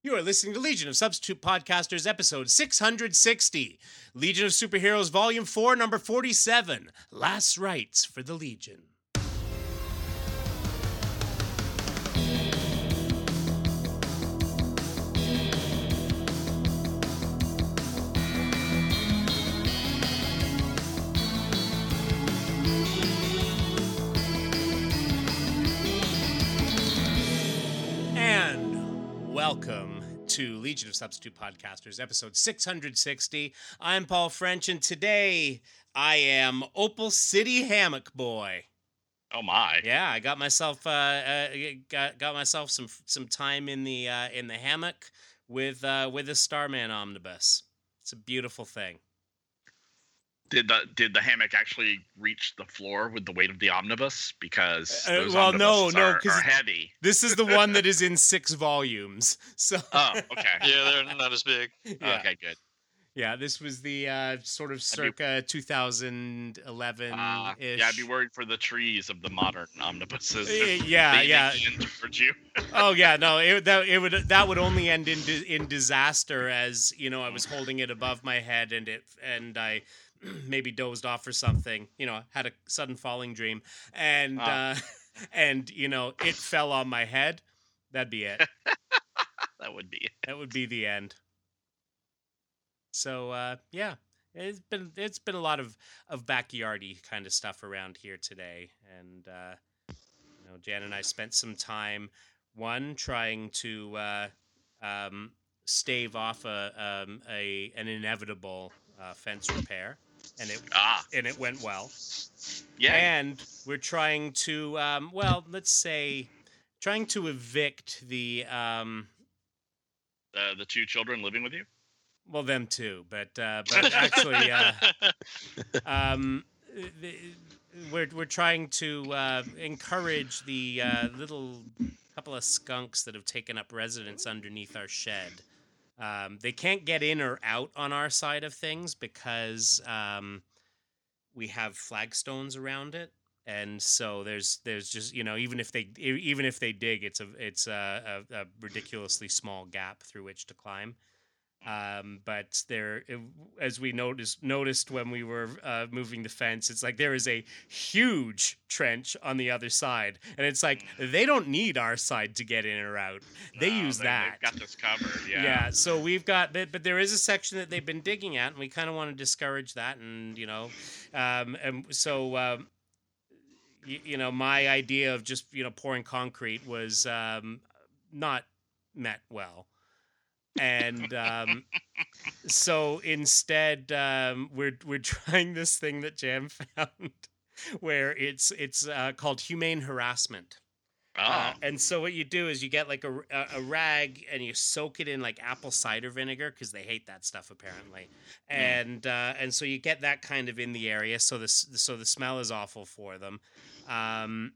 You are listening to Legion of Substitute Podcasters, episode 660, Legion of Superheroes, volume 4, number 47, Last Rites for the Legion. To Legion of Substitute Podcasters, episode 660. I'm Paul French, and today I am Opal City Hammock Boy. Oh my! Yeah, I got myself uh, uh got got myself some some time in the uh, in the hammock with uh, with a Starman omnibus. It's a beautiful thing. Did the did the hammock actually reach the floor with the weight of the omnibus? Because Uh, well, no, omnibuses no, because are heavy. This is the one that is in six volumes. So Oh, okay. Yeah, they're not as big. yeah, Okay, good. yeah. This was the uh, sort of circa 2011 Uh, yeah, I'd be worried for the trees of the modern omnibuses. Eh, yeah, yeah. begin you. oh yeah, no, it, that it would that would only end in di- in disaster as you know I was holding it above my head and it and I maybe dozed off or something, you know, had a sudden falling dream and Ah. uh, and you know it fell on my head. That'd be it. that would be. that would be the end. So uh, yeah, it's been it's been a lot of of backyardy kind of stuff around here today, and uh, you know, Jan and I spent some time one trying to uh, um, stave off a um, a an inevitable uh, fence repair, and it Ah, and it went well. yeah. And we're trying to, um, well, let's say, trying to evict the, um, uh, the two children living with you. well, them too, but uh, but actually, uh, um, the, we're we're trying to uh, encourage the uh, little couple of skunks that have taken up residence underneath our shed. Um, they can't get in or out on our side of things because um, we have flagstones around it, and so there's there's just you know even if they even if they dig, it's a it's a, a, a ridiculously small gap through which to climb. Um, but there, it- as we noticed noticed when we were uh, moving the fence, it's like there is a huge trench on the other side, and it's like they don't need our side to get in or out. They No, use they, that. They've got this covered. Yeah. Yeah. so we've got, but, but there is a section that they've been digging at, and we kind of want to discourage that, and you know, um, and so um, you, you know, my idea of just you know pouring concrete was um, not met well, and um, so instead um, we're we're trying this thing that Jan found, where it's it's uh, called humane harassment. Oh. Uh, and so what you do is you get like a, a, a rag and you soak it in like apple cider vinegar because they hate that stuff apparently, and uh, and so you get that kind of in the area. So the so the smell is awful for them, um,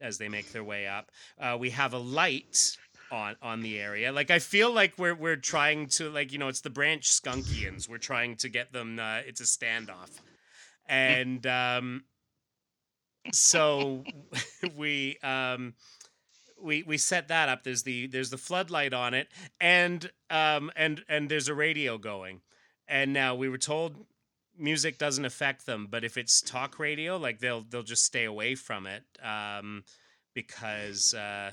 as they make their way up. Uh, we have a light on on the area. Like I feel like we're we're trying to like you know it's the branch skunkians. We're trying to get them. Uh, it's a standoff, and um, so we um we we set that up there's the there's the floodlight on it and um and and there's a radio going and now we were told music doesn't affect them but if it's talk radio like they'll they'll just stay away from it um because uh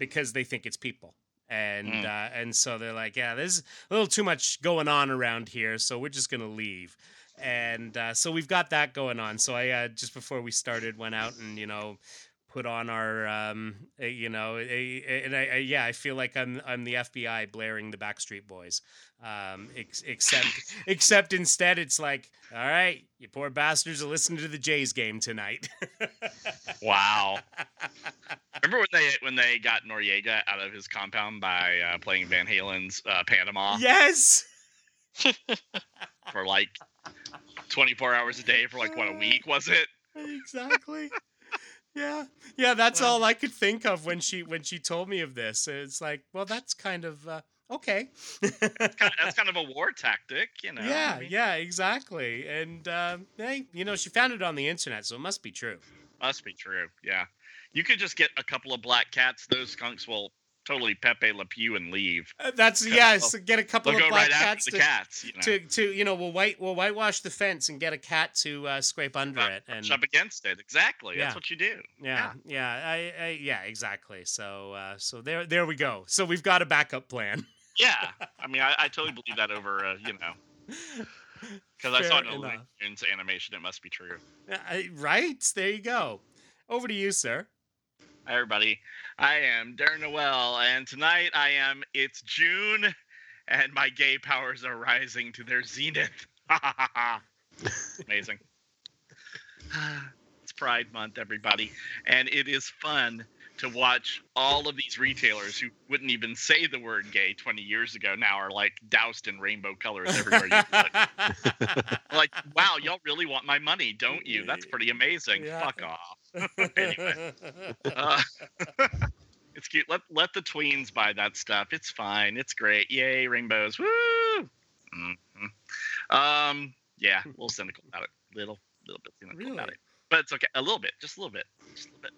because they think it's people and Mm. uh and so they're like yeah there's a little too much going on around here so we're just gonna leave and uh, so we've got that going on. So I uh, just before we started went out and you know put on our um, uh, you know uh, and I, I, yeah I feel like I'm I'm the FBI blaring the Backstreet Boys, um, ex- except except instead it's like all right you poor bastards are listening to the Jays game tonight. Wow. Remember when they when they got Noriega out of his compound by uh, playing Van Halen's uh, Panama yes. for like 24 hours a day for like what a week was it? exactly. Yeah, yeah. That's all I could think of when she when she told me of this. It's like, well, that's kind of uh, okay. Kind of- that's kind of a war tactic, you know. yeah, I mean, yeah, exactly. And um, hey, you know, she found it on the internet, so it must be true. Must be true. Yeah. You could just get a couple of black cats. Those skunks will totally Pepe Le Pew and leave. Uh, That's yes. get a couple of black right cats to, the cats. You know, to to you know we'll white we'll whitewash the fence and get a cat to uh, scrape under it and up against it. Exactly. Yeah. That's what you do. yeah yeah I, I yeah exactly so uh, so there there we go so we've got a backup plan Yeah. I mean, I, I totally believe that over, uh, you know, because I saw it in a enough. Animation. It must be true. Uh, right there you go over to you sir Hi, everybody. I am Darren Noel, and tonight I am. It's June, and my gay powers are rising to their zenith. Amazing. it's Pride Month, everybody, and it is fun to watch all of these retailers who wouldn't even say the word gay 20 years ago now are like doused in rainbow colors everywhere. You look. like, wow, y'all really want my money, don't you? That's pretty amazing. Yeah. Fuck off. anyway. Uh, it's cute. Let let the tweens buy that stuff. It's fine. It's great. Yay, rainbows. Woo! hmm Um, yeah, a little cynical about it. Little, little bit cynical Really? about it. But it's okay. A little bit, just a little bit, just a little bit.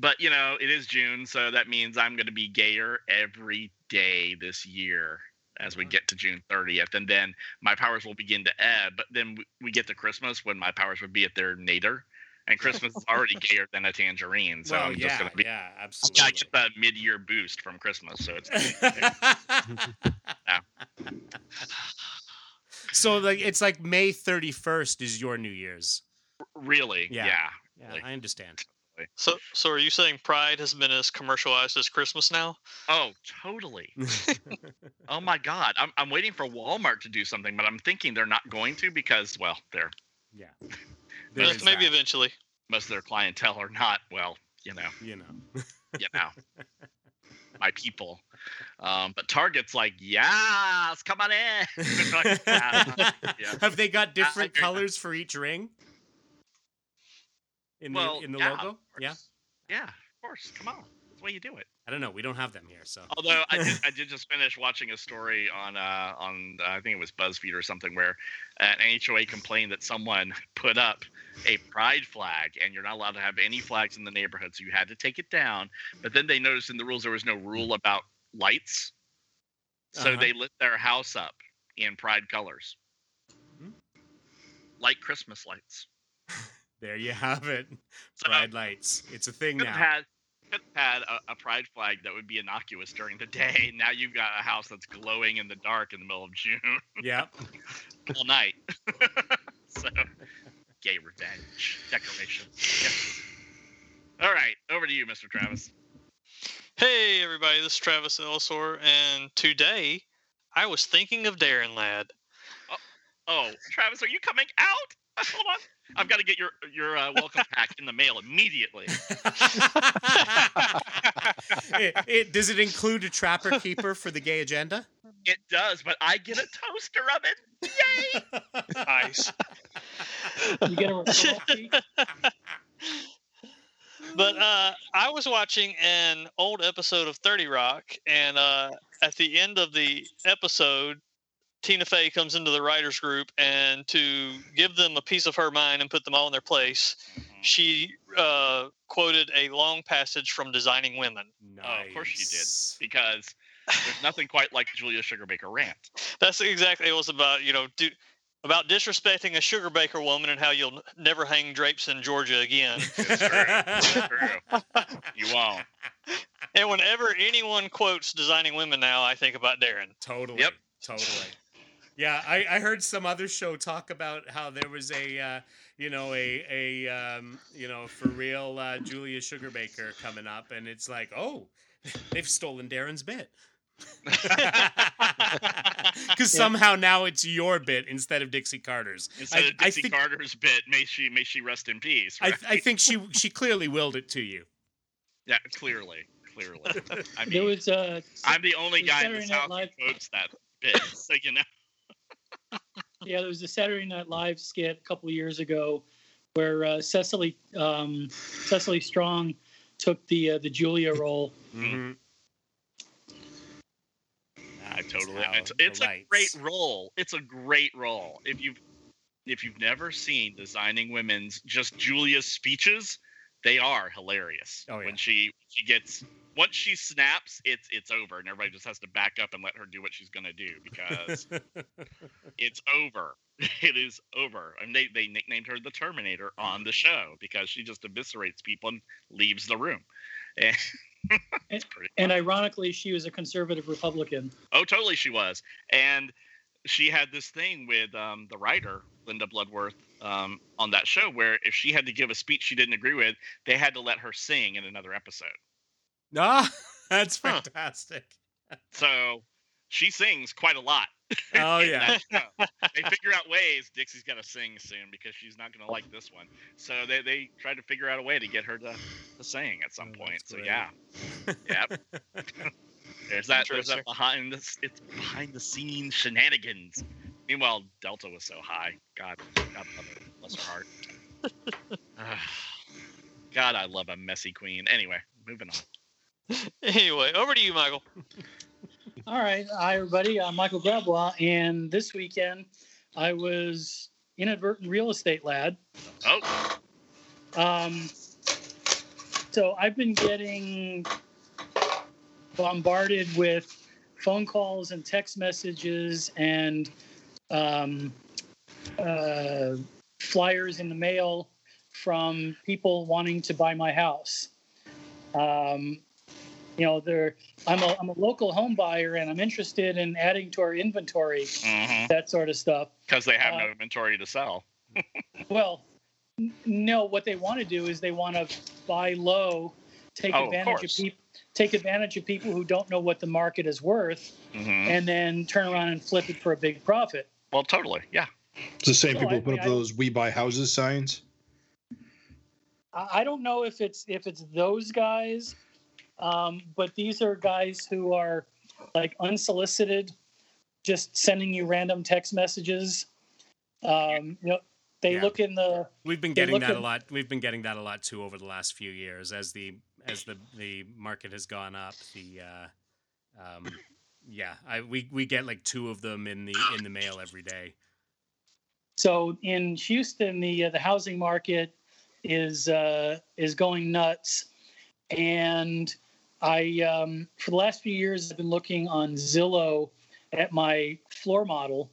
But you know, it is June, so that means I'm going to be gayer every day this year as we mm-hmm. get to June 30th, and then my powers will begin to ebb. But then we- get to Christmas when my powers would be at their nadir, and Christmas is already gayer than a tangerine. So well, I'm just going to be yeah, I absolutely. gotta get the mid-year boost from Christmas, so it's so like it's like May 31st is your New Year's. really, Yeah. yeah. Yeah, I understand. So, so are you saying Pride has been as commercialized as Christmas now? Oh, totally. Oh my God, I'm I'm waiting for Walmart to do something, but I'm thinking they're not going to because, well, they're yeah. Maybe that, eventually. most of their clientele are not. Well, you know, you know. you know, my people. Um, but Target's like, yes, come on in. Like, "Ah." yeah. Have they got different colors for each ring? In the well, in the yeah, logo? Yeah. yeah, of course. Come on, that's the way you do it. I don't know. We don't have them here, so. Although I did, I did just finish watching a story on uh, on uh, I think it was BuzzFeed or something where an HOA complained that someone put up a pride flag and you're not allowed to have any flags in the neighborhood, so you had to take it down. But then they noticed in the rules there was no rule about lights, so Uh-huh. they lit their house up in pride colors, Hmm. like Christmas lights. There you have it. So Pride lights. It's a thing now. had could have had a, a pride flag that would be innocuous during the day. Now you've got a house that's glowing in the dark in the middle of June. Yep. all night. so, gay revenge decoration. Yes. All right, over to you, Mr. Travis. Hey, everybody, this is Travis Ellisor, and today I was thinking of Darren Lad. Oh, oh, Travis, are you coming out? Hold on, I've got to get your your uh, welcome pack in the mail immediately. it, it- does it include a trapper keeper for the gay agenda? It does, but I get a toaster oven. Yay! Nice. You get a referral fee? But uh, I was watching an old episode of 30 Rock, and uh, at the end of the episode, Tina Fey comes into the writers group, and to give them a piece of her mind and put them all in their place, she uh, quoted a long passage from Designing Women. Oh, of course she did. Because there's nothing quite like Julia Sugarbaker rant. That's exactly it was about. You know, do, about disrespecting a Sugarbaker woman and how you'll never hang drapes in Georgia again. It's true. It's true. You won't. and whenever anyone quotes Designing Women now, I think about Darren. Totally. Yep. Totally. Yeah, I, I heard some other show talk about how there was a uh, you know a a um, you know for real uh, Julia Sugarbaker coming up, and it's like oh they've stolen Darren's bit because somehow now it's your bit instead of Dixie Carter's. Instead I, of I Dixie think Carter's bit, may she may she rest in peace. I, Right? I think she she clearly willed it to you. yeah, clearly, clearly. I There mean, was uh, I'm the only guy in Saturday this Night house Live- who quotes that bit, so you know. Yeah, there was a Saturday Night Live skit a couple of years ago where uh, Cecily um, Cecily Strong took the uh, the Julia role. Mhm. I totally. It's, it's a great role. It's a great role. If you've if you've never seen Designing Women's just Julia's speeches, they are hilarious. Oh, yeah. When she she gets once she snaps, it's it's over, and everybody just has to back up and let her do what she's gonna do because it's over. It is over. And they they nicknamed her the Terminator on the show because she just eviscerates people and leaves the room. And it's pretty. And ironically, she was a conservative Republican. Oh, totally, she was. And she had this thing with um, the writer Linda Bloodworth um, on that show, where if she had to give a speech she didn't agree with, they had to let her sing in another episode. Ah, that's Huh. fantastic. So she sings quite a lot. Oh yeah. they figure out ways Dixie's got to sing soon because she's not going to like this one. So they, they tried to figure out a way to get her to, to sing at some Oh, point. So great. yeah, yep. there's that there's that behind this it's behind the scenes shenanigans. Meanwhile, Delta was so high. God, God bless her heart. Ah, God, I love a messy queen. Anyway, moving on. Anyway, over to you, Michael. All right. Hi, everybody. I'm Michael Grabois. And this weekend, I was inadvertent real estate lad. Oh, Um, so I've been getting bombarded with phone calls and text messages and um, uh, flyers in the mail from people wanting to buy my house. Um, you know, they're, I'm a, I'm a local home buyer and I'm interested in adding to our inventory, that sort of stuff. because they have no Uh, inventory to sell. Well, n- no. What they want to do is they want to buy low, take Oh, advantage of, course. people, take advantage of people who don't know what the market is worth, hmm and then turn around and flip it for a big profit. Well, totally. Yeah. It's the same No, people I who put up I- those "We Buy Houses" signs. I, I don't know if it's if it's those guys, um, but these are guys who are like unsolicited, just sending you random text messages. Um, you know, they Yeah. look in the We've been getting that a lot. We've been getting that a lot too over the last few years as the as the the market has gone up. The uh, um, yeah, I we we get like two of them in the in the mail every day. So in Houston, the uh, the housing market is uh, is going nuts, and I um, for the last few years I've been looking on Zillow at my floor model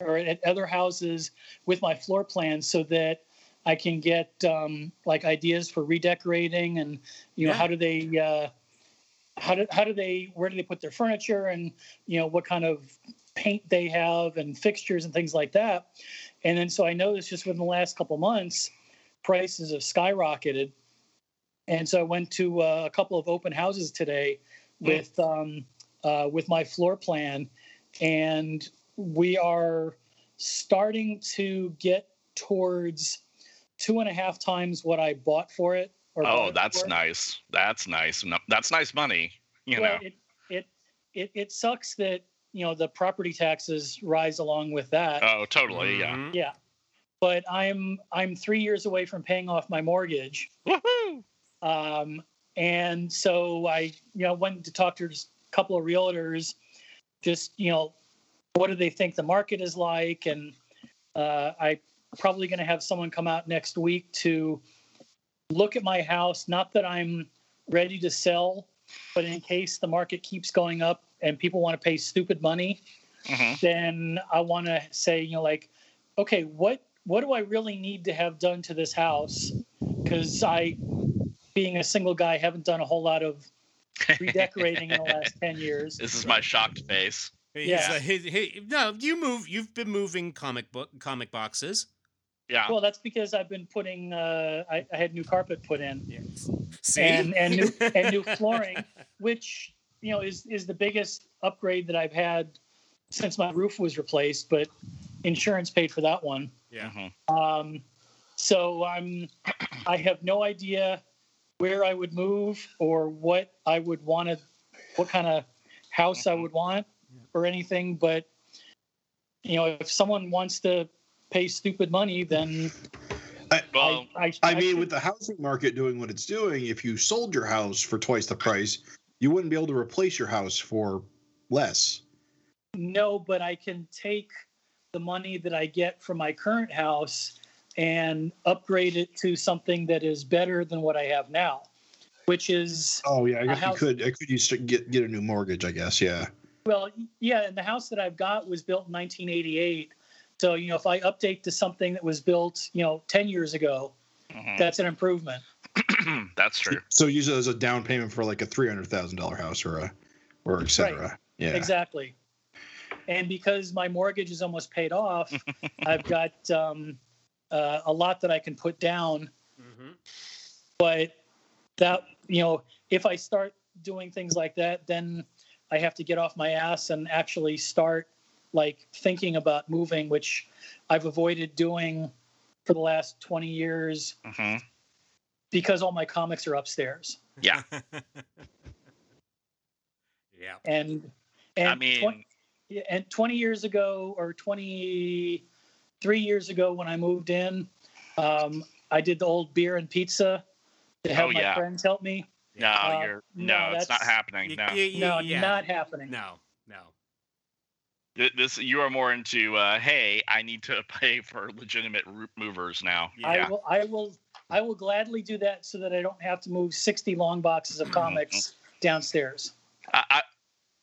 or at other houses with my floor plan so that I can get um, like ideas for redecorating and you know Yeah. how do they uh, how do how do they where do they put their furniture and you know what kind of paint they have and fixtures and things like that. And then so I noticed just within the last couple months, prices have skyrocketed. And so I went to uh, a couple of open houses today with um, uh, with my floor plan, and we are starting to get towards two and a half times what I bought for it. Or Oh, that's for. nice. That's nice. No, that's nice money. You well, know. it, it it it sucks that you know the property taxes rise along with that. Oh, totally. Yeah. Mhm. Yeah. But I'm I'm three years away from paying off my mortgage. Woohoo! Um, and so I, you know, went to talk to just a couple of realtors, just, you know, what do they think the market is like? And uh, I probably going to have someone come out next week to look at my house. Not that I'm ready to sell, but in case the market keeps going up and people want to pay stupid money, hmm then I want to say, you know, like, okay, what what do I really need to have done to this house? Because I, being a single guy, haven't done a whole lot of redecorating in the last ten years. This is my shocked face. He's Yeah. like, hey, hey, no, you move. You've been moving comic book comic boxes. Yeah. Well, that's because I've been putting. Uh, I, I had new carpet put in Yes. See, and and new and new flooring, which you know is is the biggest upgrade that I've had since my roof was replaced. But insurance paid for that one. yeah. Mhm. Um, so I'm, I have no idea where I would move or what I would want to, what kind of house I mm-hmm. would want or anything. But you know, if someone wants to pay stupid money, then Well, I, I, I mean, should- with the housing market doing what it's doing, if you sold your house for twice the price, you wouldn't be able to replace your house for less. no, but I can take the money that I get from my current house and upgrade it to something that is better than what I have now. which is Oh yeah, I guess you could. I could use to get get a new mortgage. I guess. Yeah. well, yeah, and the house that I've got was built in 1988. So you know, if I update to something that was built, you know, 10 years ago, Mhm. that's an improvement. That's true. So use it as a down payment for like a three hundred thousand dollar house or a or etc. cetera. Yeah. Exactly. And because my mortgage is almost paid off, I've got um, uh, a lot that I can put down. Mhm. But that, you know, if I start doing things like that, then I have to get off my ass and actually start like thinking about moving, which I've avoided doing for the last 20 years hmm because all my comics are upstairs. Yeah. yeah. And, and I mean, 20 and 20 years ago or 23 years ago when I moved in, um, I did the old beer and pizza to have Oh, my yeah. friends help me. no, Uh, you're no, no, it's not happening. You- No, you- you- No, yeah. not happening. No, no. This you are more into. Uh, hey, I need to pay for legitimate root movers now. Yeah. I will I will I will gladly do that so that I don't have to move 60 long boxes of comics downstairs. I, I,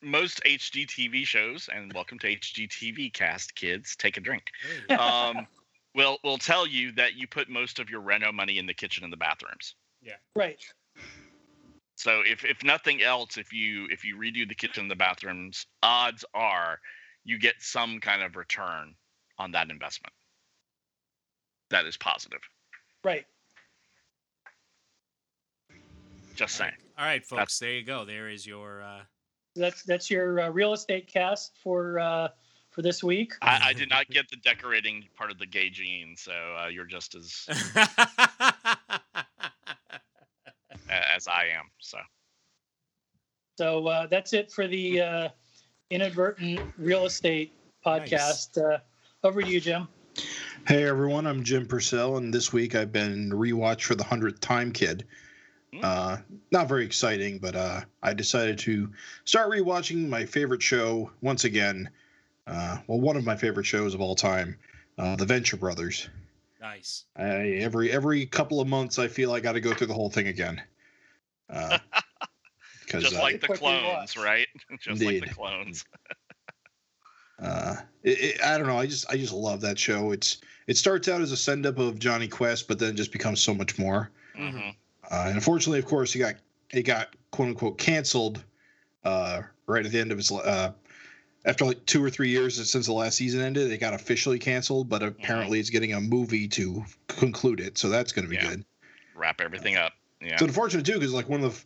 most HGTV shows, and welcome to HGTV cast, kids. Take a drink. Hey. Um, will will tell you that you put most of your reno money in the kitchen and the bathrooms. Yeah. Right. So if if nothing else, if you if you redo the kitchen and the bathrooms, odds are you get some kind of return on that investment. That is positive. Right. Just saying. All right, folks. That's- there you go. There is your. Uh, That's that's your uh, real estate cast for uh, for this week. I, I did not get the decorating part of the gay gene, so uh, you're just as as I am. So So uh, that's it for the uh, inadvertent real estate podcast. Uh, over to you, Jim. Hey everyone, I'm Jim Purcell, and this week I've been rewatched for the hundredth time, kid. Uh, not very exciting, but uh, I decided to start rewatching my favorite show once again. Uh, well, one of my favorite shows of all time, uh, The Venture Brothers. nice. I, every every couple of months, I feel I got to go through the whole thing again. Uh, because just uh, like the Quickly clones, right? just like the clones. uh, it, it, I don't know. I just I just love that show. It's it starts out as a send up of Jonny Quest, but then it just becomes so much more. hmm Uh, and unfortunately, of course, he got it got quote unquote canceled uh, right at the end of his uh, after like two or three years since the last season ended. It got officially canceled, but apparently it's getting a movie to conclude it, so that's going to be Yeah. good. Wrap everything up. Yeah. It's unfortunate too because like one of the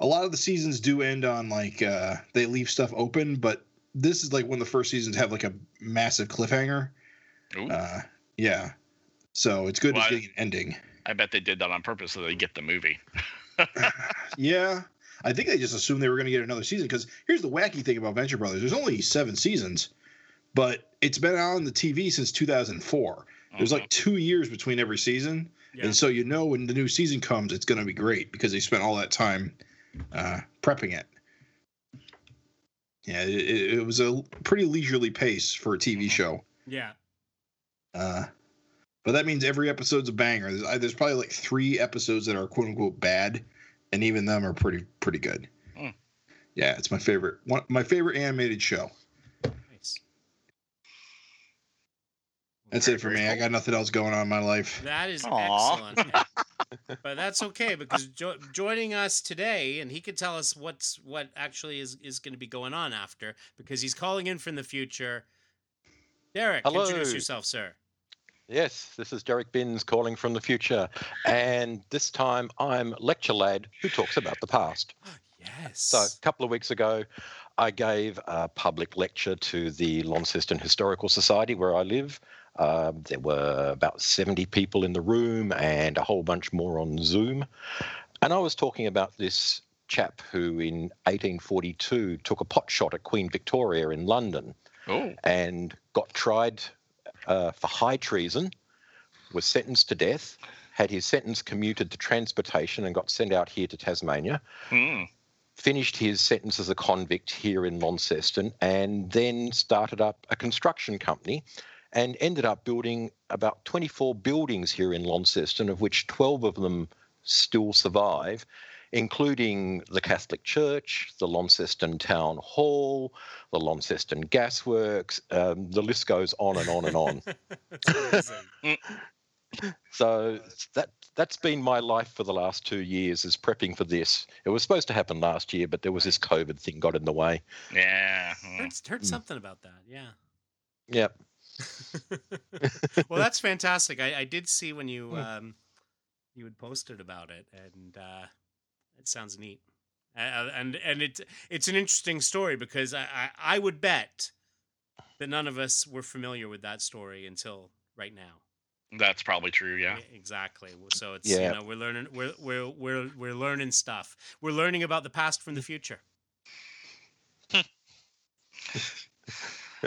a lot of the seasons do end on like uh, they leave stuff open, but this is like one of the first seasons have like a massive cliffhanger. Ooh, Uh, yeah, so it's good Well, it's getting an ending. I bet they did that on purpose so they get the movie. Yeah, I think they just assumed they were going to get another season because here's the wacky thing about Venture Brothers: there's only seven seasons, but it's been on the TV since 2004. There's Mhm. like two years between every season, Yeah. and so you know when the new season comes, it's going to be great because they spent all that time uh, prepping it. Yeah, it, it it was a pretty leisurely pace for a TV Mhm. show. Yeah. Uh, but that means every episode's a banger. There's, there's probably like three episodes that are quote unquote bad, and even them are pretty pretty good. Hmm. Yeah, it's my favorite one. My favorite animated show. Nice. That's Very, it for very me. I got nothing else going on in my life. That is Aw. excellent. but that's okay because jo- joining us today, and he could tell us what's what actually is is going to be going on after because he's calling in from the future. Derek, Hello. introduce yourself, sir. Yes, this is Derek Binns calling from the future. And this time I'm lecture lad who talks about the past. Yes. So, a couple of weeks ago, I gave a public lecture to the Launceston Historical Society where I live. Um, there were about 70 people in the room and a whole bunch more on Zoom. And I was talking about this chap who in 1842 took a pot shot at Queen Victoria in London Oh, and got tried uh, for high treason, was sentenced to death, had his sentence commuted to transportation, and got sent out here to Tasmania. hmm. Finished his sentence as a convict here in Launceston, and then started up a construction company and ended up building about 24 buildings here in Launceston, of which 12 of them still survive. Including the Catholic Church, the Launceston Town Hall, the Launceston Gasworks. Um, the list goes on and on and on. So that that's been my life for the last two years is prepping for this. It was supposed to happen last year, but there was this COVID thing got in the way. Yeah. mm. heard, heard Mm. something about that. Yeah. Yep. well, that's fantastic. I, I did see when you Hmm. um, you had posted about it, and uh, it sounds neat. Uh, and and it it's an interesting story because I, I I would bet that none of us were familiar with that story until right now. That's probably true. Yeah. Exactly. So it's Yeah. you know we're learning we're we're we're we're learning stuff. We're learning about the past from the future.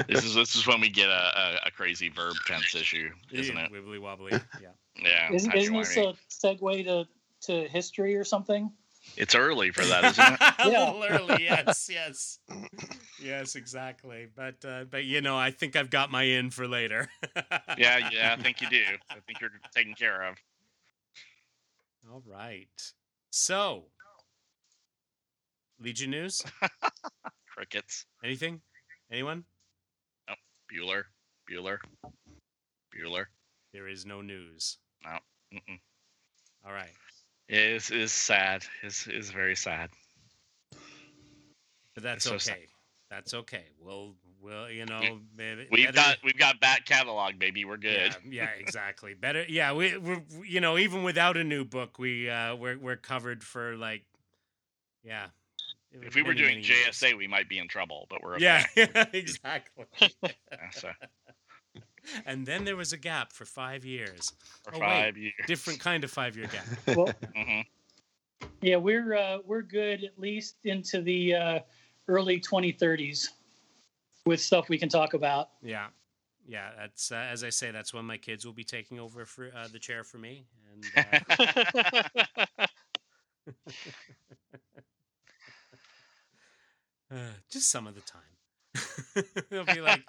this is this is when we get a, a, a crazy verb tense issue, isn't it? Wibbly wobbly. Yeah. Yeah. Isn't, isn't this a segue to, to history or something? It's early for that, isn't it? a little early, yes, yes, yes, exactly. But uh, but you know, I think I've got my in for later. yeah, yeah. I think you do. I think you're taken care of. All right. So, Legion news. Crickets. Anything? Anyone? No. Bueller. Bueller. Bueller. There is no news. Mm-mm. All right. Is is sad. Is is very sad. But that's so sad. okay. That's okay. We'll we'll you know maybe We've better- got we've got back catalog, baby. We're good. Yeah, yeah, exactly. Better, yeah. We, we're, you know, even without a new book, we uh, we're we're covered for like, yeah. If we were doing many years. JSA, we might be in trouble, but we're okay. yeah, exactly. Yeah, so and then there was a gap for five years. for Oh, wait. five years. Different kind of five year gap. Well, hmm yeah, we're uh, we're good at least into the uh, early 2030s with stuff we can talk about. Yeah, yeah. That's uh, as I say. That's when my kids will be taking over for uh, the chair for me, and uh, uh, just some of the time. They'll be like,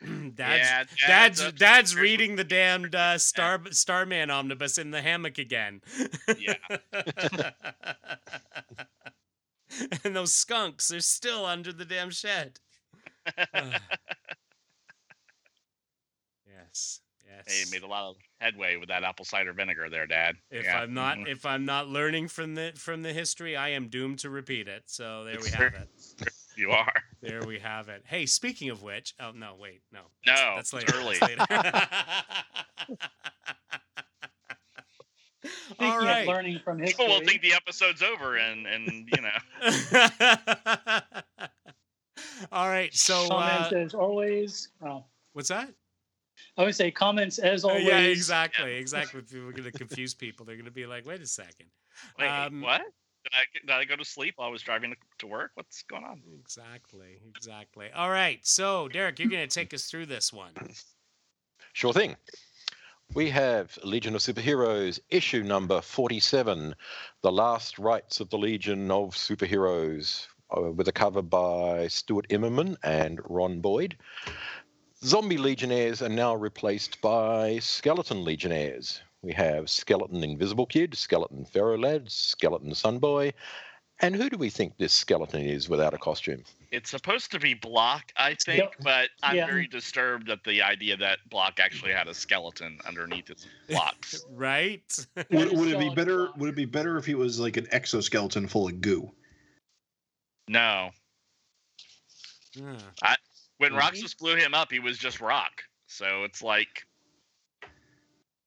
"Dad's yeah, Dad's Dad's reading the damned uh, Star Starman omnibus in the hammock again. Yeah. and those skunks are still under the damn shed. Yes, yes. Hey, you made a lot of headway with that apple cider vinegar there, Dad. if Yeah, I'm not mhm. if I'm not learning from the from the history, I am doomed to repeat it. So there we have it. You are. There we have it. Hey, speaking of which, oh no, wait, no, No, that's it's later. early. That's later. Speaking All right. of learning from history, People will think the episode's over, and and you know. All right. So, comments uh, as always. Oh, what's that? I would say comments as Uh, always. yeah, exactly, exactly. If we're going to confuse people, they're going to be like, "Wait a second. Wait, Um, what? Did I, did I go to sleep while I was driving to, to work? What's going on? Exactly, exactly. All right. So, Derek, you're going to take us through this one. Sure thing. We have Legion of Superheroes, issue number 47, The Last Rites of the Legion of Superheroes, uh, with a cover by Stuart Immonen and Ron Boyd. Zombie Legionnaires are now replaced by Skeleton Legionnaires. We have Skeleton Invisible Kid, Skeleton Ferro Lad, Skeleton Sunboy. And who do we think this skeleton is without a costume? It's supposed to be Block, I think, Yep. but I'm Yeah. very disturbed at the idea that Block actually had a skeleton underneath his blocks. right? Would, would it be better? Would it be better if he was like an exoskeleton full of goo? no, Yeah. when Really? Roxxas blew him up, he was just rock. So it's like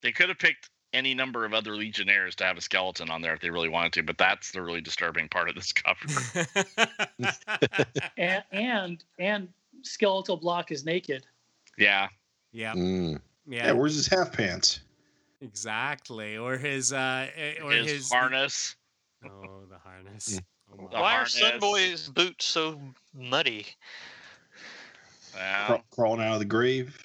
they could have picked any number of other Legionnaires to have a skeleton on there if they really wanted to, but that's the really disturbing part of this cover. And, and and skeletal block is naked. yeah, yeah, Mm. Yeah. yeah, where's his half pants? exactly. Or his, uh, eh, or his, his harness. Oh, the harness. Mm. Oh, The my. Why are harness. Sunboy's boots so muddy? Well, Craw- crawling out of the grave.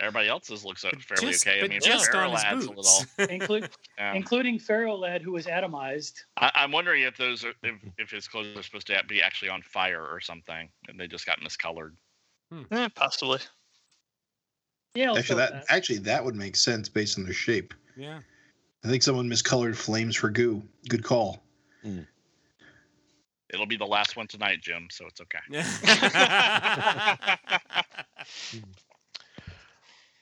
Everybody else's looks uh, fairly just, okay. I mean, just Ferro on his Lad's a little. Include, yeah. including Ferro Lad, who was atomized. I, I'm wondering if those are, if, if his clothes are supposed to be actually on fire or something, and they just got miscolored. Eh, possibly. Yeah, I'll Actually, throw that actually that would make sense based on their shape. yeah. I think someone miscolored flames for goo. Good call. It'll be the last one tonight, Jim, so it's okay.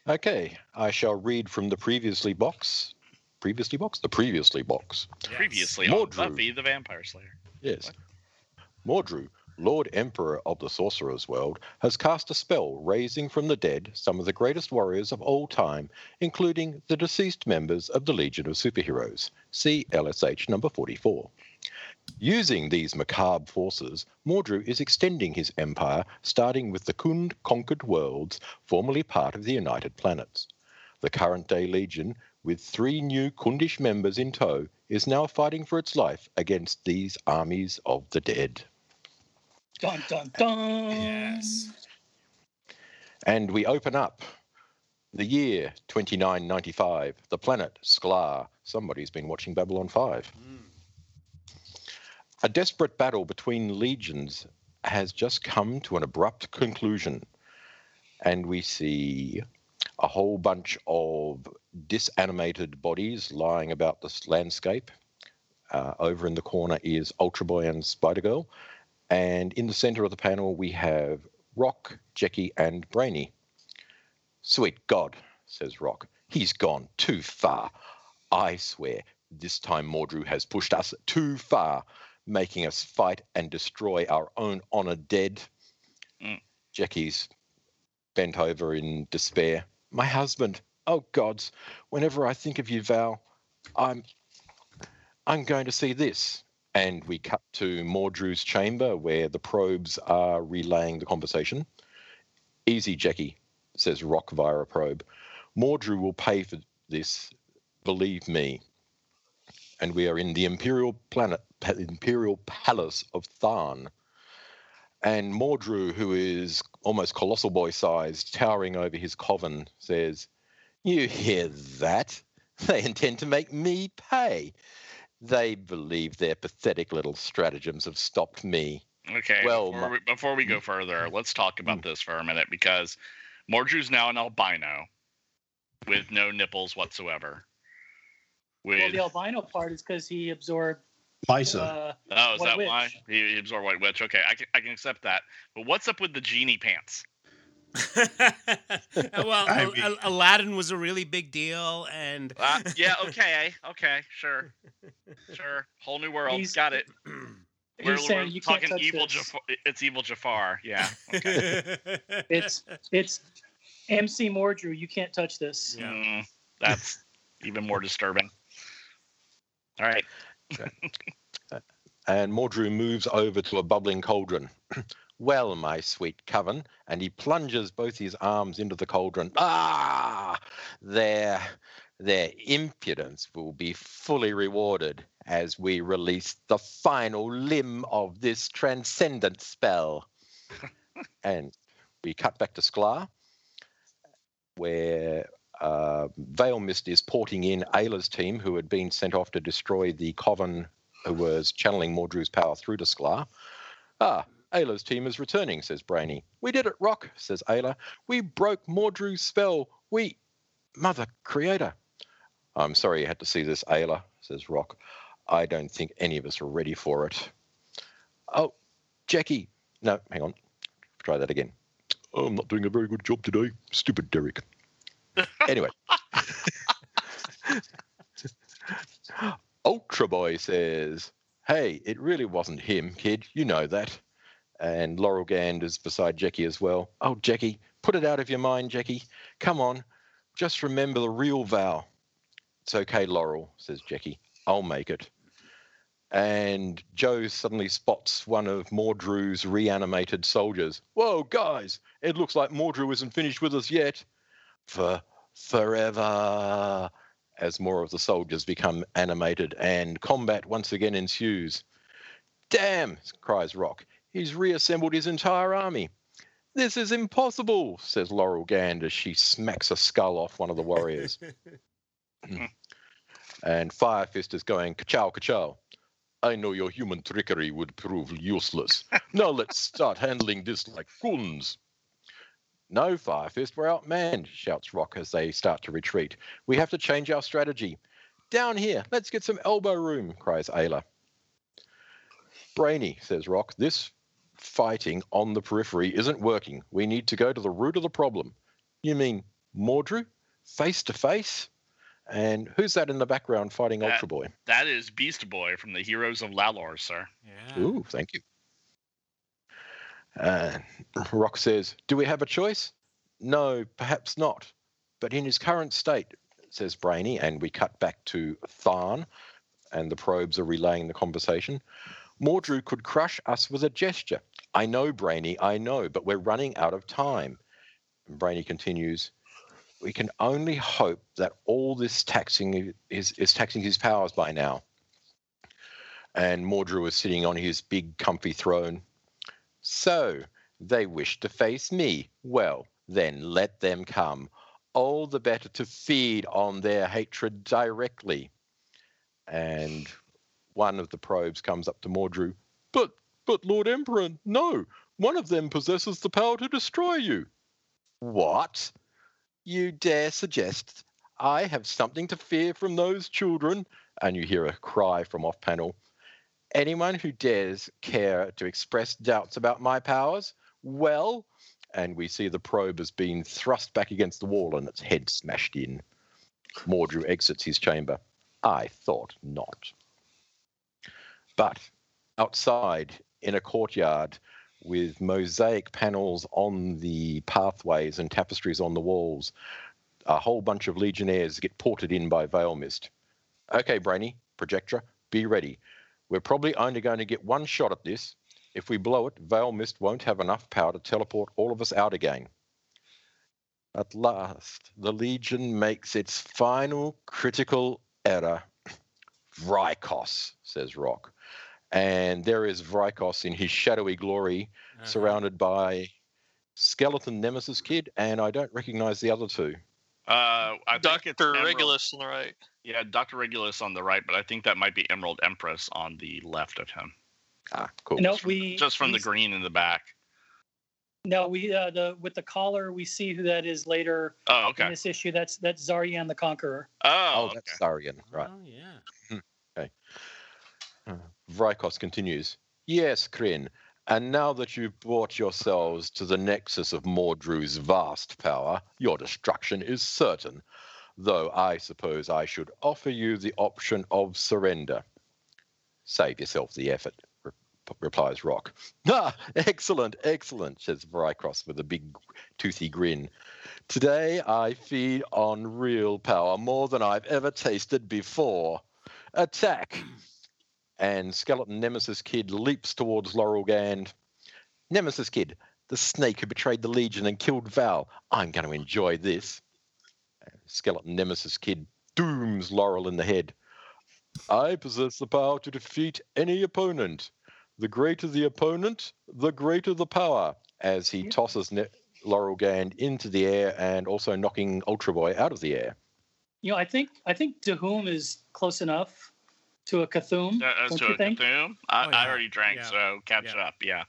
Okay, I shall read from the previously box. Previously box? The previously box. Previously Mordru. on Buffy the Vampire Slayer. Yes. Mordru, Lord Emperor of the Sorcerer's World, has cast a spell raising from the dead some of the greatest warriors of all time, including the deceased members of the Legion of Superheroes. See LSH number 44. Using these macabre forces, Mordru is extending his empire, starting with the Khund conquered worlds, formerly part of the United Planets. The current day Legion, with three new Khundish members in tow, is now fighting for its life against these armies of the dead. Dun dun dun. yes. And we open up the year 2995, the planet Sklar. Somebody's been watching Babylon 5. Mm. A desperate battle between legions has just come to an abrupt conclusion. And we see a whole bunch of disanimated bodies lying about this landscape. Uh, over in the corner is Ultra Boy and Spider Girl. And in the center of the panel, we have Rock, Jackie, and Brainy. Sweet God, says Rock. He's gone too far. I swear, this time Mordru has pushed us too far, making us fight and destroy our own honored dead. Mm. Jackie's bent over in despair. My husband. Oh gods, whenever I think of you, Val, I'm I'm going to see this. And we cut to Mordru's chamber where the probes are relaying the conversation. Easy, Jackie, says Rock via a probe. Mordru will pay for this, believe me. And we are in the Imperial planet, Imperial Palace of Tharn. And Mordru, who is almost colossal boy sized, towering over his coven, says, You hear that? They intend to make me pay. They believe their pathetic little stratagems have stopped me. Okay. Well, before, my- we, before we Mm. go further, let's talk about this for a minute because Mordru's now an albino with no nipples whatsoever. Well, the albino part is because he absorbed. Lisa. Uh, oh, is White that why Witch. he, he absorbed White Witch? Okay, I can, I can accept that. But what's up with the genie pants? well, I mean- Al- Aladdin was a really big deal, and Uh, yeah. Okay. Okay. Sure. Sure. Whole new world. He's- Got it. he's We're, saying we're you can't talking touch evil. this. Jafar. It's evil Jafar. Yeah. Okay. It's it's MC Mordru. You can't touch this. Yeah. Mm, that's even more disturbing. All right. And Mordru moves over to a bubbling cauldron. well, my sweet coven, and he plunges both his arms into the cauldron. Ah! Their, their impudence will be fully rewarded as we release the final limb of this transcendent spell. and we cut back to Sklar, where uh, Veil Mist is porting in Ayla's team, who had been sent off to destroy the coven who was channeling Mordru's power through to Sklar. Ah, Ayla's team is returning, says Brainy. We did it, Rock, says Ayla. We broke Mordru's spell. We. Mother Creator. I'm sorry you had to see this, Ayla, says Rock. I don't think any of us are ready for it. Oh, Jackie. No, hang on. Try that again. I'm not doing a very good job today. Stupid Derek. Anyway. Ultra Boy says, Hey, it really wasn't him, kid. You know that. And Laurel Gand is beside Jackie as well. Oh, Jackie, put it out of your mind, Jackie. Come on. Just remember the real vow. It's okay, Laurel, says Jackie. I'll make it. And Jo suddenly spots one of Mordru's reanimated soldiers. Whoa, guys, it looks like Mordru isn't finished with us yet. For forever as more of the soldiers become animated and combat once again ensues. Damn, cries Rock. He's reassembled his entire army. This is impossible, says Laurel Gand as she smacks a skull off one of the warriors. Hmm. and Fire Fist is going, ka-chow, ka-chow. I know your human trickery would prove useless. now let's start handling this like goons. No, Fire Fist, we're outmanned, shouts Rock as they start to retreat. We have to change our strategy. down here. Let's get some elbow room, cries Ayla. Brainy, says Rock, this fighting on the periphery isn't working. We need to go to the root of the problem. You mean Mordru? Face to face? And who's that in the background fighting That- Ultra Boy? That is Beast Boy from the Heroes of Lallor, sir. Yeah. Ooh, thank you. Uh, Rock says, Do we have a choice? No, perhaps not. But in his current state, says Brainy, and we cut back to Tharn, and the probes are relaying the conversation. Mordru could crush us with a gesture. I know, Brainy, I know, but we're running out of time. And Brainy continues, We can only hope that all this taxing is, is taxing his powers by now and Mordru was sitting on his big comfy throne. So, they wish to face me. Well, then let them come. All the better to feed on their hatred directly. And one of the probes comes up to Mordru. But, but, Lord Emperor, no. One of them possesses the power to destroy you. What? You dare suggest I have something to fear from those children? And you hear a cry from off panel. Anyone who dares care to express doubts about my powers, well, and we see the probe has been thrust back against the wall and its head smashed in. Mordru exits his chamber. I thought not. But outside, in a courtyard, with mosaic panels on the pathways and tapestries on the walls, a whole bunch of legionnaires get ported in by Veilmist. Okay, Brainy, Projectra, be ready. We're probably only going to get one shot at this. If we blow it, Veilmist won't have enough power to teleport all of us out again. At last, the Legion makes its final critical error. Vrykos, says Rock. And there is Vrykos in his shadowy glory, Uh-huh. surrounded by Skeleton Nemesis Kid, and I don't recognize the other two. Uh, I think it's Doctor Emerald- Regulus on the right. Yeah, Doctor Regulus on the right, but I think that might be Emerald Empress on the left of him. Ah, cool. No, Just from- we just from we the green in the back. No, we uh, the with the collar we see who that is later Oh, in okay. this issue. That's that's Zaryan the Conqueror. Oh, Oh, okay. that's Zaryan, right. Oh, yeah. Okay. Vrykos continues. Yes, Krinn. And now that you've brought yourselves to the nexus of Mordru's vast power, your destruction is certain. Though I suppose I should offer you the option of surrender. Save yourself the effort, re- replies Rock. Ah, excellent, excellent, says Vrykos with a big toothy grin. Today I feed on real power more than I've ever tasted before. Attack! And skeleton Nemesis Kid leaps towards Laurel Gand. Nemesis Kid, the snake who betrayed the Legion and killed Val. I'm going to enjoy this. Skeleton Nemesis Kid dooms Laurel in the head. I possess the power to defeat any opponent. The greater the opponent, the greater the power. As he tosses ne- Laurel Gand into the air and also knocking Ultra Boy out of the air. You know, I think I think Dahum is close enough to a Cthulhu. Uh, uh, don't to you a think? Cthulhu? I, Oh, I already drank, Yeah. so catch Yeah. up. Yeah.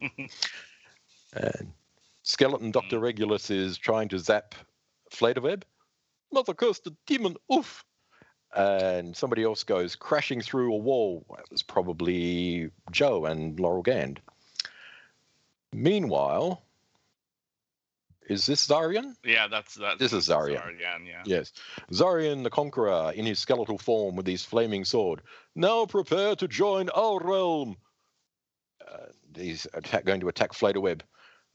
And skeleton Dr. Regulus is trying to zap Flatterweb. Mother cursed the demon, oof. And somebody else goes crashing through a wall. It was probably Jo and Laurel Gand. Meanwhile, is this Zaryan? Yeah, that's that. This is Zarya. Zaryan, yeah. Yes. Zaryan the Conqueror in his skeletal form with his flaming sword. Now prepare to join our realm. Uh, he's attack, going to attack Flatterweb.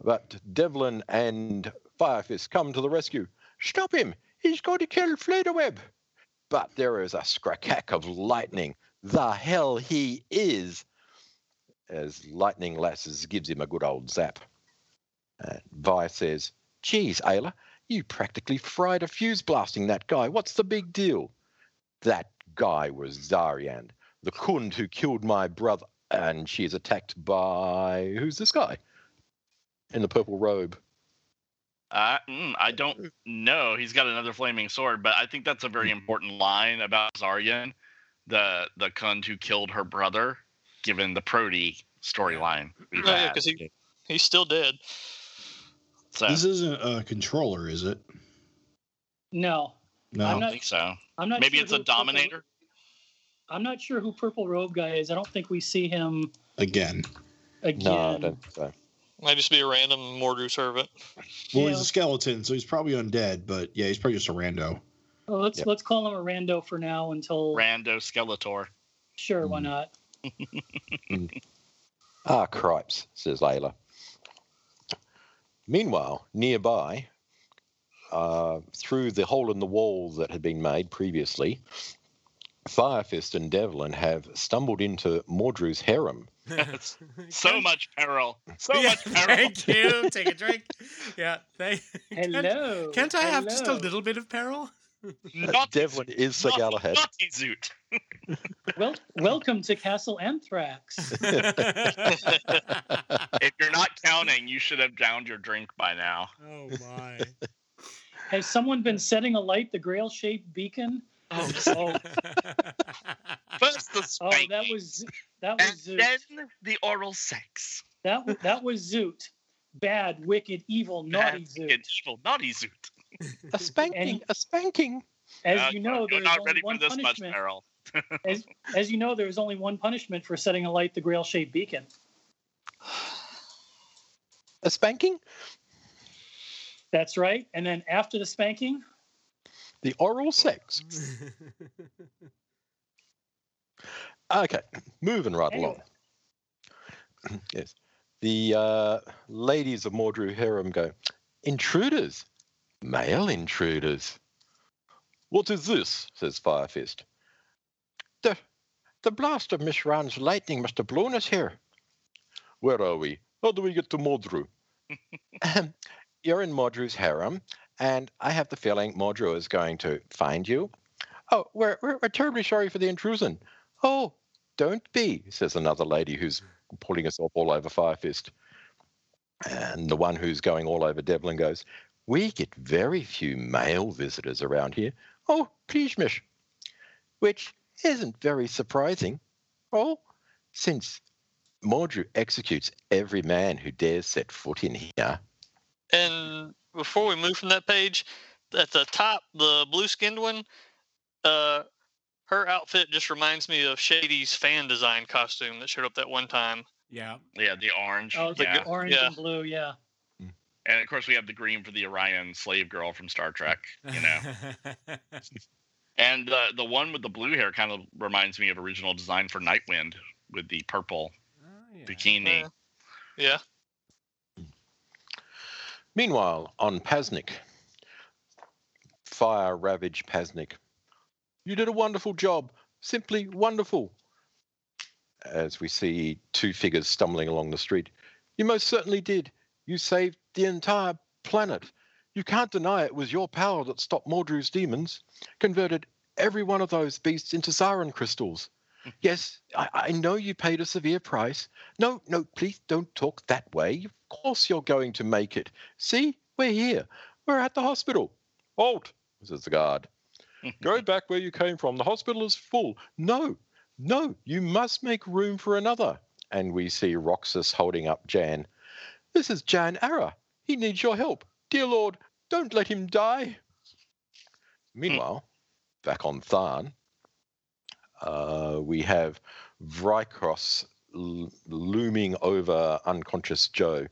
But Devlin and Firefist come to the rescue. Stop him! He's going to kill Flatterweb! But there is a scracack of lightning. The hell he is! As Lightning Lasses gives him a good old zap. Uh, Vi says, Geez, Ayla, you practically fried a fuse blasting that guy. What's the big deal? That guy was Zaryan, the Khund who killed my brother. And she is attacked by. Who's this guy? In the purple robe. Uh, mm, I don't know. He's got another flaming sword, but I think that's a very important line about Zaryan, the the Khund who killed her brother, given the Prody storyline. we've Oh, yeah, because he he's still dead. So, This isn't a controller, is it? No, No. I I'm don't not- think so. I'm not. Maybe sure it's a who Purple- Dominator. I'm not sure who Purple Robe guy is. I don't think we see him Again. again. No, I don't think so. Might just be a random Mordru servant. Well, Yeah. he's a skeleton, so he's probably undead, but yeah, he's probably just a rando. Well, let's Yep. let's call him a rando for now until Rando Skeletor. sure, why Mm. not? Ah, cripes, says Ayla. Meanwhile, nearby, uh, through the hole in the wall that had been made previously, Firefist and Devlin have stumbled into Mordru's harem. So Can't- much peril. So Yeah, much peril. Thank you. Take a drink. Yeah. Thank. Can't, Hello. can't I have just a little bit of peril? Not Devlin is Sir Galahad. Naughty Zoot. Well, welcome to Castle Anthrax. If you're not counting, you should have downed your drink by now. oh my. Has someone been setting alight the Grail-shaped beacon? Oh, Oh, First the oh, that was that and was Zoot. then the oral sex. That that was Zoot. Bad, wicked, evil, naughty Zoot. wicked, evil, naughty Zoot. A spanking, a spanking. As Uh, you know, you're there's not only ready for one this much punishment. As, as you know, there is only one punishment for setting alight the Grail-shaped beacon. A spanking? That's right. And then after the spanking, The oral sex. Okay, moving right Anyway. along. yes. The uh, ladies of Mordru Harem go, intruders, male intruders. What is this? says Firefist. The, the blast of Miss Ranzz's lightning must have blown us here. Where are we? How do we get to Mordru? Ahem. You're in Mordru's harem, and I have the feeling Mordru is going to find you. Oh, we're, we're, we're terribly sorry for the intrusion. Oh, don't be, says another lady who's pulling herself all over Firefist. And the one who's going all over Devlin goes, We get very few male visitors around here. Oh, please, miss. Which isn't very surprising. Oh, since Mordru executes every man who dares set foot in here. And before we move from that page, at the top, the blue skinned one, uh, her outfit just reminds me of Shady's fan design costume that showed up that one time. yeah. Yeah, the orange. oh, it's yeah. like orange Yeah. and blue. Yeah. And of course, we have the green for the Orion slave girl from Star Trek. You know, and uh, the one with the blue hair kind of reminds me of original design for Nightwind with the purple Oh, yeah. bikini. Uh, yeah. Meanwhile, on Pasnik, fire ravaged Pasnik. You did a wonderful job, simply wonderful. As we see two figures stumbling along the street. You most certainly did. You saved the entire planet. You can't deny it was your power that stopped Mordru's demons, converted every one of those beasts into siren crystals. Hmm. Yes, I, I know you paid a severe price. No, no, please don't talk that way. Of course you're going to make it. See, we're here. We're at the hospital. Halt, says the guard. Go back where you came from. The hospital is full. No, no, you must make room for another. And we see Roxxas holding up Jan. This is Jan Arrah. He needs your help. Dear Lord, don't let him die. Meanwhile, back on Tharn, uh, we have Vrykos l- looming over unconscious Jo.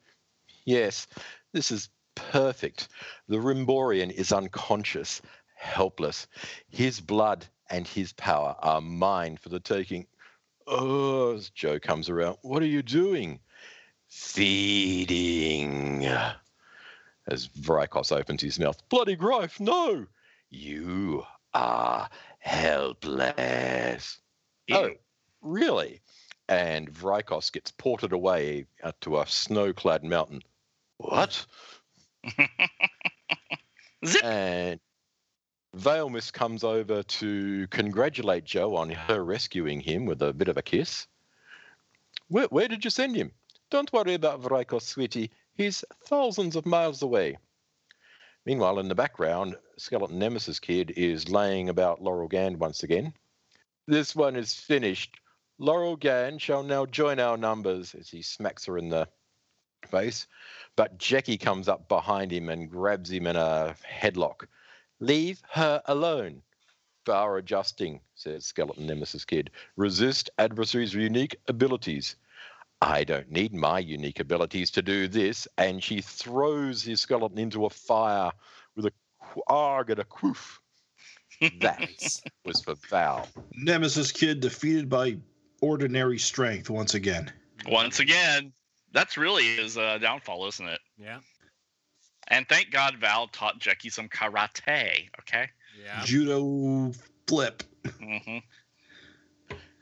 Yes, this is perfect. The Rimborian is unconscious, helpless. His blood and his power are mine for the taking. Oh, Jo comes around, what are you doing? Feeding. As Vrykos opens his mouth, bloody grife, no! You are helpless. Oh, really? And Vrykos gets ported away to a snow clad mountain. What? Zip. And Veilmist comes over to congratulate Jo on her rescuing him with a bit of a kiss. Where, where did you send him? Don't worry about Vrykos, sweetie. He's thousands of miles away. Meanwhile, in the background, Skeleton Nemesis Kid is laying about Laurel Gand once again. This one is finished. Laurel Gand shall now join our numbers as he smacks her in the face. But Jackie comes up behind him and grabs him in a headlock. Leave her alone. Bar adjusting, says Skeleton Nemesis Kid. Resist adversaries' unique abilities. I don't need my unique abilities to do this. And she throws his skeleton into a fire with a qu- arg and a quoof. That was for Val. Nemesis Kid defeated by ordinary strength once again. Once again, that's really his uh, downfall, isn't it? Yeah. And thank God Val taught Jackie some karate. Okay. Yeah. Judo flip. hmm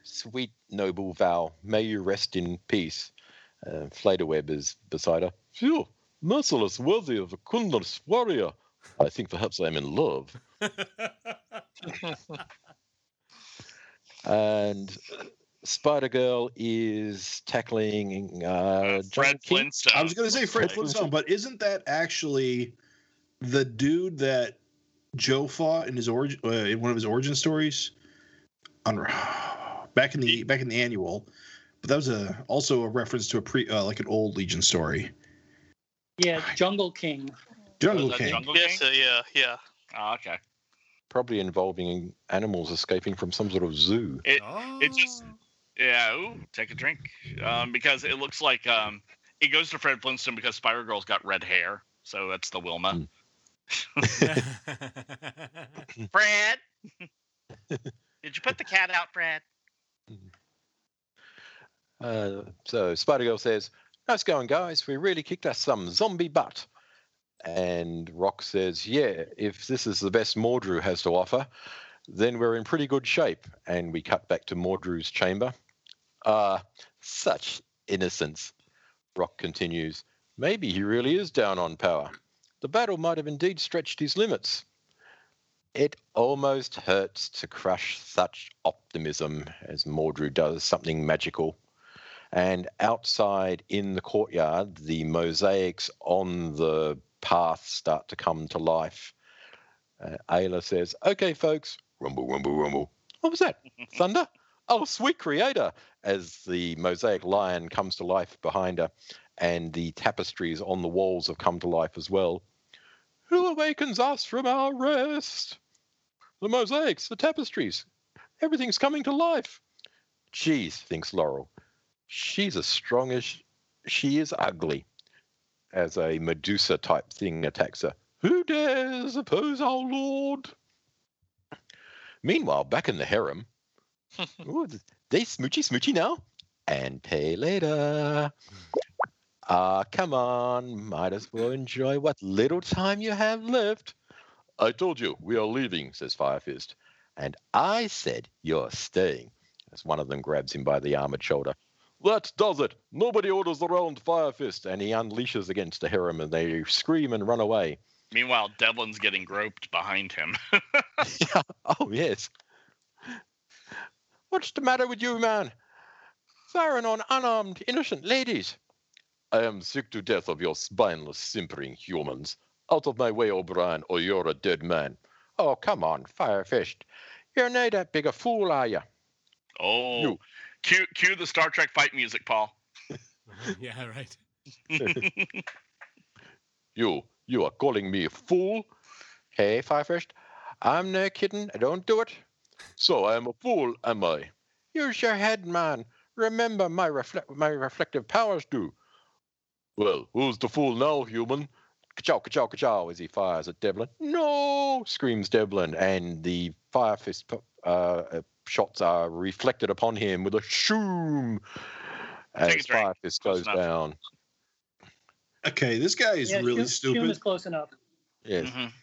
Sweet noble Val, may you rest in peace. Uh, Flatterweb is beside her. Phew, merciless, worthy of a Kundal's warrior. I think perhaps I'm in love. And Spider Girl is tackling uh, Uh, Fred King. Flintstone. I was going to say Fred Right. Flintstone, but isn't that actually the dude that Jo fought in his origin uh, in one of his origin stories? On back in the back in the annual, but that was a also a reference to a pre uh, like an old Legion story. Yeah, Jungle King. Jungle Was that King. Jungle Yes, King? uh, yeah, yeah. Oh, okay. Probably involving animals escaping from some sort of zoo. It, oh. it just- yeah. Ooh, take a drink. Um, because it looks like um, it goes to Fred Flintstone because Spider Girl's got red hair, so that's the Wilma. Mm. Fred, did you put the cat out, Fred? Uh, so Spider Girl says, Nice going, guys. We really kicked us some zombie butt. And Rock says, Yeah, if this is the best Mordru has to offer, then we're in pretty good shape. And we cut back to Mordru's chamber. Ah, such innocence. Rock continues, Maybe he really is down on power. The battle might have indeed stretched his limits. It almost hurts to crush such optimism as Mordru does something magical. And outside in the courtyard, the mosaics on the path start to come to life. Uh, Ayla says, Okay, folks, rumble, rumble, rumble. What was that? Thunder? Oh, sweet creator! As the mosaic lion comes to life behind her, and the tapestries on the walls have come to life as well. Who awakens us from our rest? The mosaics, the tapestries, everything's coming to life. Geez, thinks Laurel. She's as strong as sh- she is ugly. As a Medusa type thing attacks her. Who dares oppose our lord? Meanwhile, back in the harem, ooh, they smoochy smoochy now and pay later. Ah, come on, might as well enjoy what little time you have left. I told you we are leaving, says Firefist. And I said you're staying. As one of them grabs him by the armored shoulder. That does it. Nobody orders around Firefist. And he unleashes against the harem and they scream and run away. Meanwhile, Devlin's getting groped behind him. Oh, yes. What's the matter with you, man? Firing on unarmed, innocent ladies. I am sick to death of your spineless, simpering humans. Out of my way, O'Brien, or you're a dead man. Oh, come on, Firefist. You're not that big a fool, are you? Oh, You. cue cue the Star Trek fight music, Paul. yeah, right. You, you are calling me a fool? Hey, Firefist, I'm no kidding. I don't do it. So I am a fool, am I? Use your head, man. Remember my reflect my reflective powers do. Well, who's the fool now, human? Ka-chow, ka-chow, ka-chow, as he fires at Devlin. No, screams Devlin, and the fire fist uh, uh, shots are reflected upon him with a shoom as Take a fire fist Close goes enough. down. Okay, this guy is yeah, really Hume- stupid. Hume is close enough. Yes. Mhm.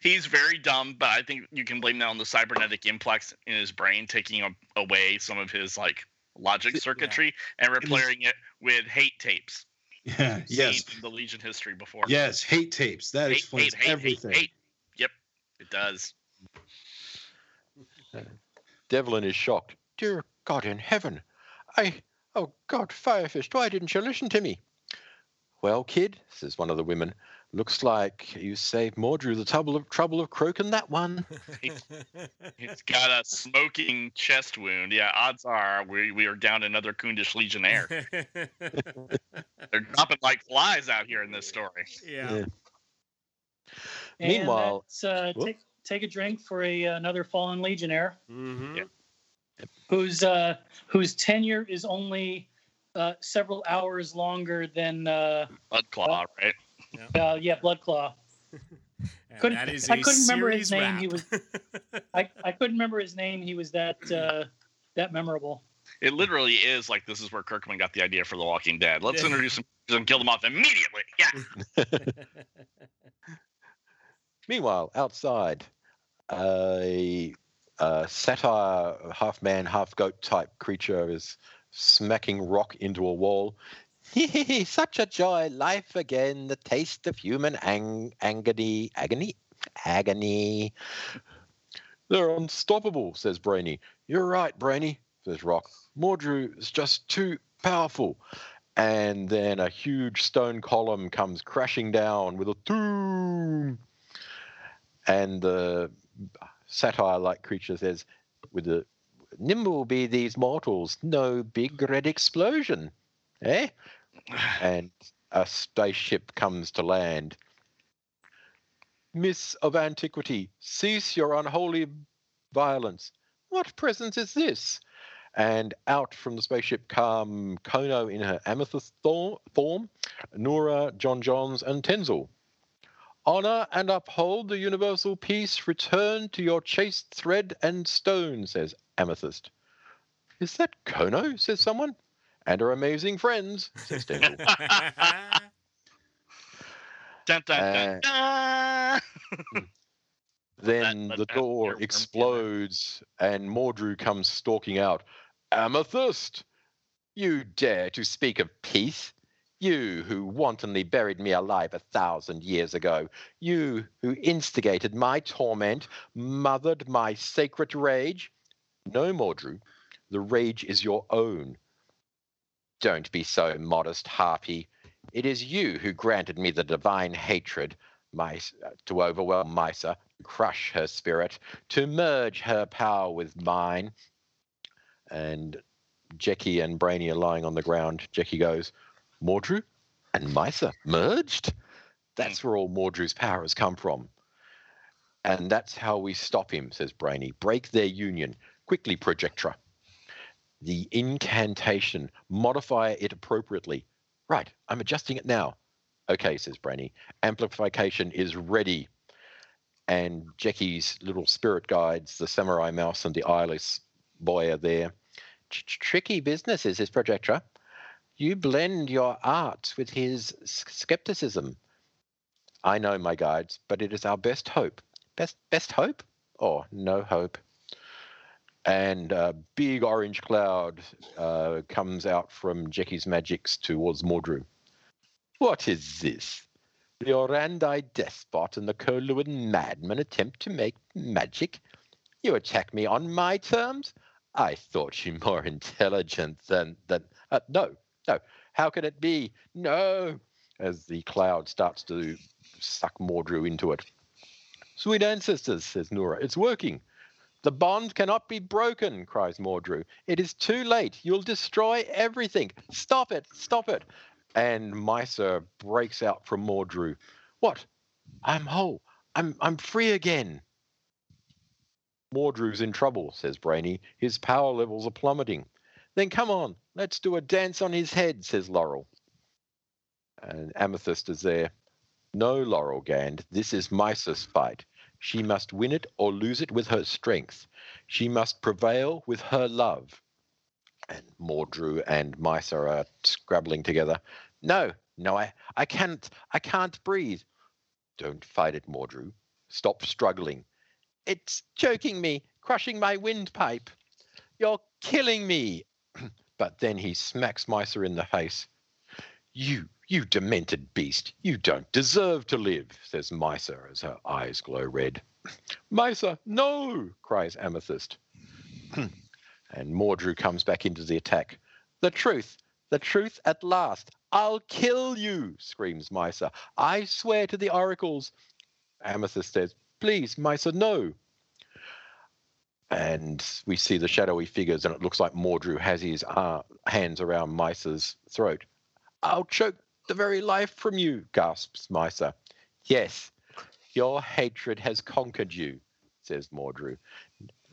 He's very dumb, but I think you can blame that on the cybernetic implex in his brain taking a- away some of his like logic circuitry and was- replacing it with hate tapes. Yeah. Yes. in the Legion history before. Yes. Hate tapes. That hate, explains hate, hate, everything. hate, hate. Yep, it does. Devlin is shocked. Dear God in heaven. I. Oh, God, Firefist, why didn't you listen to me? Well, kid, says one of the women, looks like you saved Mordru the trouble of, trouble of croaking that one. He's got a smoking chest wound. Yeah, odds are we, we are down another Khundish Legionnaire. They're dropping like flies out here in this story. yeah. And Meanwhile- uh, take take a drink for a another fallen legionnaire Mm-hmm. Yeah. whose uh, whose tenure is only uh, several hours longer than uh, Blood claw, right? Uh, yeah Bloodclaw. And Couldn't- that is I a couldn't remember his series name, he was. I, I couldn't remember his name. He was that uh, that memorable. It literally is like this is where Kirkman got the idea for The Walking Dead. Let's introduce him and kill them off immediately. Yeah. Meanwhile, outside, a, a satire, half man, half goat type creature is smacking rock into a wall. Such a joy, life again, the taste of human ang- agony, agony, agony. They're unstoppable, says Brainy. You're right, Brainy, says Rock. Mordru is just too powerful. And then a huge stone column comes crashing down with a doom and the satire like creature says with the nimble be these mortals no big red explosion eh and a spaceship comes to land miss of antiquity cease your unholy violence what presence is this and out from the spaceship come kono in her amethyst thor- form Nura J'onn J'onzz and Tenzil Honor and uphold the universal peace. Return to your chaste thread and stone, says Amethyst. Is that Kono? says someone. And her amazing friends, says Tenzil. Dun, dun, Uh, dun, dun. then that- the door explodes and Mordru comes stalking out. Amethyst! You dare to speak of peace? You who wantonly buried me alive a thousand years ago. You who instigated my torment, mothered my sacred rage. No, Mordru, the rage is your own. Don't be so modest, Harpy. It is you who granted me the divine hatred, my, uh, to overwhelm Mysa, crush her spirit, to merge her power with mine. And Jackie and Brainy are lying on the ground. Jackie goes, Mordru and Mysa merged? That's where all Mordru's power has come from. And that's how we stop him, says Brainy. Break their union. Quickly, Projectra. The incantation, modify it appropriately. Right, I'm adjusting it now. Okay, says Brainy. Amplification is ready. And Jackie's little spirit guides, the samurai mouse and the eyeless boy are there. Tricky business is this Projectra. You blend your art with his skepticism. I know, my guides, but it is our best hope. Best best hope? Or no hope? And a big orange cloud uh, comes out from Jackie's magics towards Mordru. What is this? The Orandi despot and the Coluan madman attempt to make magic? You attack me on my terms? I thought you more intelligent than than. Uh, no, no. How can it be? No. As the cloud starts to suck Mordru into it. Sweet ancestors, says Nura, it's working. The bond cannot be broken, cries Mordru. It is too late. You'll destroy everything. Stop it, stop it. And Mysa breaks out from Mordru. What? I'm whole. I'm I'm free again. Mordru's in trouble, says Brainy. His power levels are plummeting. Then come on, let's do a dance on his head, says Laurel. And Amethyst is there. No, Laurel Gand, this is Mysa's fight. She must win it or lose it with her strength. She must prevail with her love. And Mordru and Mysa are scrabbling together. No, no, I, I can't, I can't breathe. Don't fight it, Mordru. Stop struggling. It's choking me, crushing my windpipe. You're killing me. but then he smacks Mysa in the face. You, you demented beast, you don't deserve to live, says Mysa as her eyes glow red. Mysa, no, cries Amethyst. and Mordru comes back into the attack. The truth, the truth at last. I'll kill you, screams Mysa. I swear to the oracles. Amethyst says, Please, Mysa, no. And we see the shadowy figures, and it looks like Mordru has his uh, hands around Mysa's throat. I'll choke the very life from you, gasps Mysa. Yes, Your hatred has conquered you, says Mordru.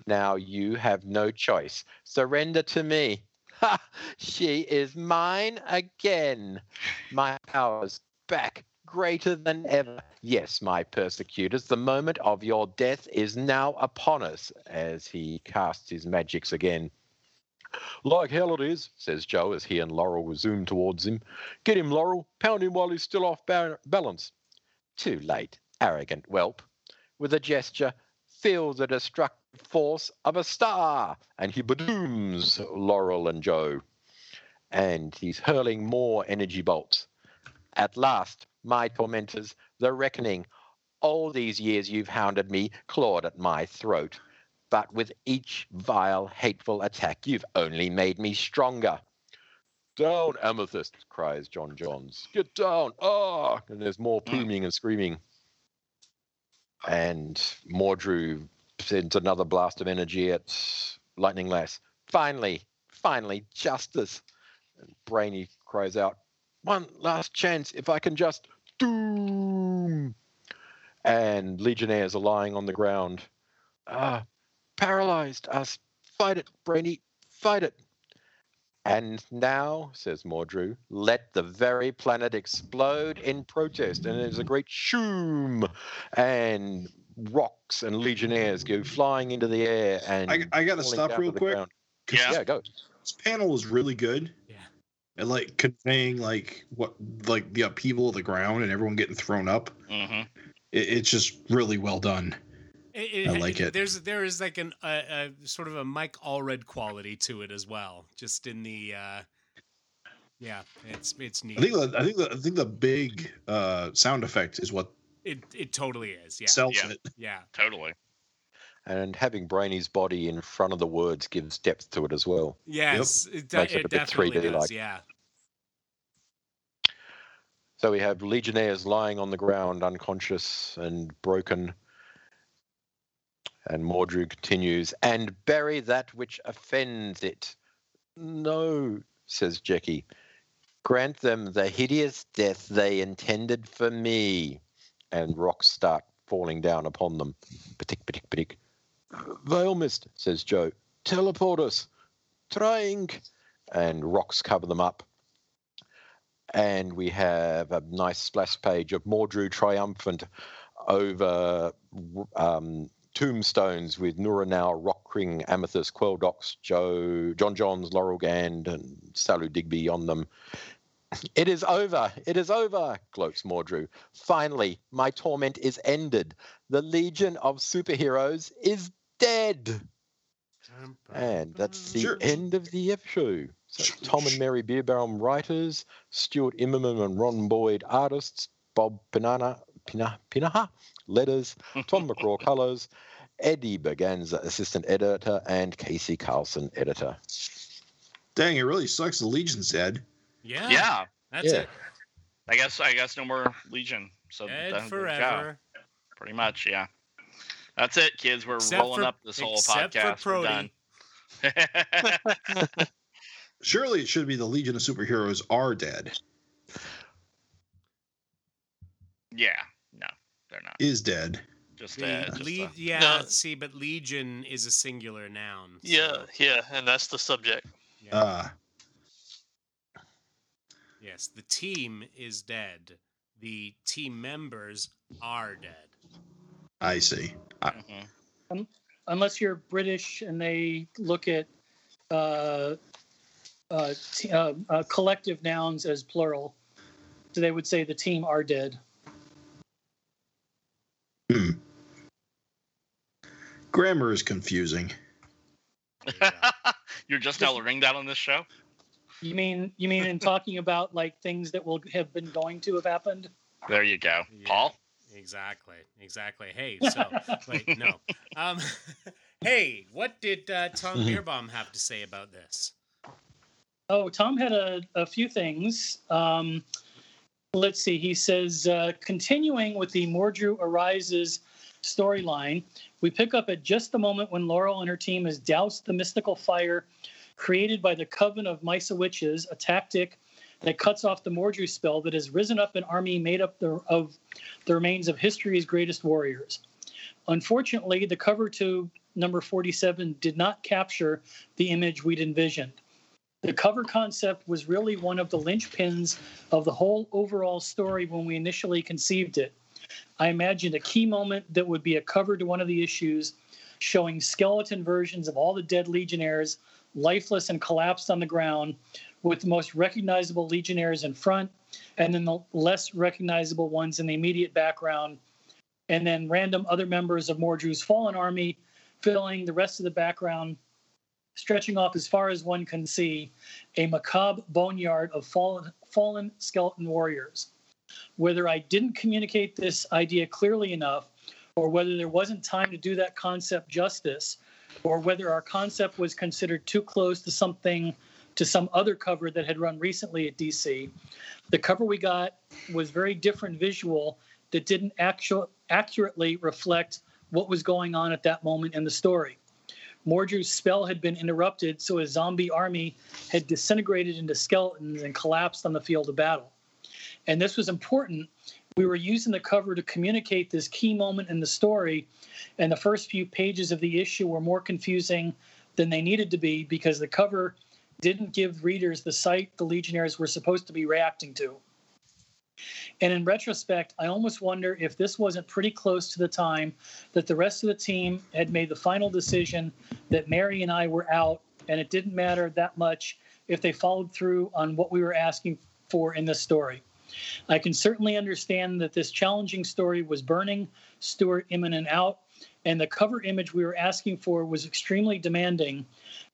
Now you have no choice. Surrender to me. Ha! She is mine again. My powers back, greater than ever. Yes, my persecutors, the moment of your death is now upon us, as he casts his magics again. Like hell it is, says Jo as he and Laurel resume towards him. Get him, Laurel. Pound him while he's still off ba- balance. Too late, arrogant whelp. With a gesture, feel the destructive force of a star, and he badooms Laurel and Jo. And he's hurling more energy bolts. At last, my tormentors, the reckoning. All these years you've hounded me, clawed at my throat. But with each vile, hateful attack, you've only made me stronger. Down, Amethyst, cries J'onn J'onzz. Get down. Ah! And there's more booming and screaming. And Mordru sends another blast of energy at Lightning Lass. Finally, finally, justice. And Brainy cries out, One last chance, if I can just doom. And Legionnaires are lying on the ground. Ah, paralyzed us. Fight it, Brainy, fight it. And now, says Mordru, let the very planet explode in protest. And there's a great shoom, and rocks and legionnaires go flying into the air. And I, I got to stop real to quick. Yeah. Yeah, go. This panel was really good. Yeah. And like conveying like what like the upheaval of the ground and everyone getting thrown up. hmm It, it's just really well done. It, I like it. There's there is like an a, a sort of a Mike Allred quality to it as well. Just in the uh yeah, it's it's neat. I think the, I think the, I think the big uh, sound effect is what it it totally is. Yeah. sells Yeah. it. yeah. Totally. And having Brainy's body in front of the words gives depth to it as well. Yes, it, de- Makes it it a bit definitely 3D does. like. Yeah. So we have legionnaires lying on the ground, unconscious and broken. And Mordru continues, and bury that which offends it. No, says Jackie. Grant them the hideous death they intended for me. And rocks start falling down upon them. Patik, patik, patik. Veilmist, says Jo. Teleport us. Trying. And rocks cover them up and we have a nice splash page of Mordru triumphant over um, tombstones with Nura Nal, Rockring, Amethyst, Queldox, Jo, J'onn J'onzz, Laurel Gand, and Salu Digby on them. It is over. It is over, gloats Mordru. Finally, my torment is ended. The Legion of Superheroes is dead. And that's the Sure. end of the episode. So Sure. Tom and Mary Bierbaum writers, Stuart Immonen and Ron Boyd artists, Bob Pinana, Pina, Pinaha letters, Tom McCraw colors, Eddie Berganza assistant editor, and KC Carlson editor. Dang, it really sucks. The Legion's dead. Yeah. Yeah. That's Yeah. it. I guess I guess no more Legion. So Dead that- there you forever. Pretty much, yeah. That's it, kids. We're Except rolling for- up this whole except for podcast. We're done. Surely it should be the Legion of Superheroes are dead. yeah. No, they're not. Is dead. Just, The uh, just le- a- yeah, No. see, but Legion is a singular noun. so- Yeah, yeah, and that's the subject. yeah. Uh yes, the team is dead. The team members are dead. I see. mhm. unless you're British and they look at uh, uh, t- uh, uh, collective nouns as plural, so they would say the team are dead. Hmm. Grammar is confusing. There you go. You're just now learning that on this show. You mean you mean in talking about like things that will have been going to have happened? There you go, Yeah. Paul. Exactly. Exactly. Hey, so wait, no. Um, hey, what did uh, Tom Bierbaum have to say about this? Oh, Tom had a, a few things. Um, let's see. He says, uh, continuing with the Mordru Arises storyline, we pick up at just the moment when Laurel and her team has doused the mystical fire created by the Coven of Mysa Witches, a tactic that cuts off the Mordru spell that has risen up an army made up the, of the remains of history's greatest warriors. Unfortunately, the cover to number 47 did not capture the image we'd envisioned. The cover concept was really one of the linchpins of the whole overall story when we initially conceived it. I imagined a key moment that would be a cover to one of the issues showing skeleton versions of all the dead legionnaires, lifeless and collapsed on the ground, with the most recognizable legionnaires in front, and then the less recognizable ones in the immediate background, and then random other members of Mordru's fallen army filling the rest of the background, stretching off as far as one can see, a macabre boneyard of fallen, fallen skeleton warriors. Whether I didn't communicate this idea clearly enough, or whether there wasn't time to do that concept justice, or whether our concept was considered too close to something to some other cover that had run recently at DC. The cover we got was very different visual that didn't actual, accurately reflect what was going on at that moment in the story. Mordru's spell had been interrupted, so his zombie army had disintegrated into skeletons and collapsed on the field of battle. And this was important. We were using the cover to communicate this key moment in the story, and the first few pages of the issue were more confusing than they needed to be because the cover didn't give readers the sight the Legionnaires were supposed to be reacting to. And in retrospect, I almost wonder if this wasn't pretty close to the time that the rest of the team had made the final decision that Mary and I were out, and it didn't matter that much if they followed through on what we were asking for in this story. I can certainly understand that this challenging story was burning Stuart Immonen out, and the cover image we were asking for was extremely demanding,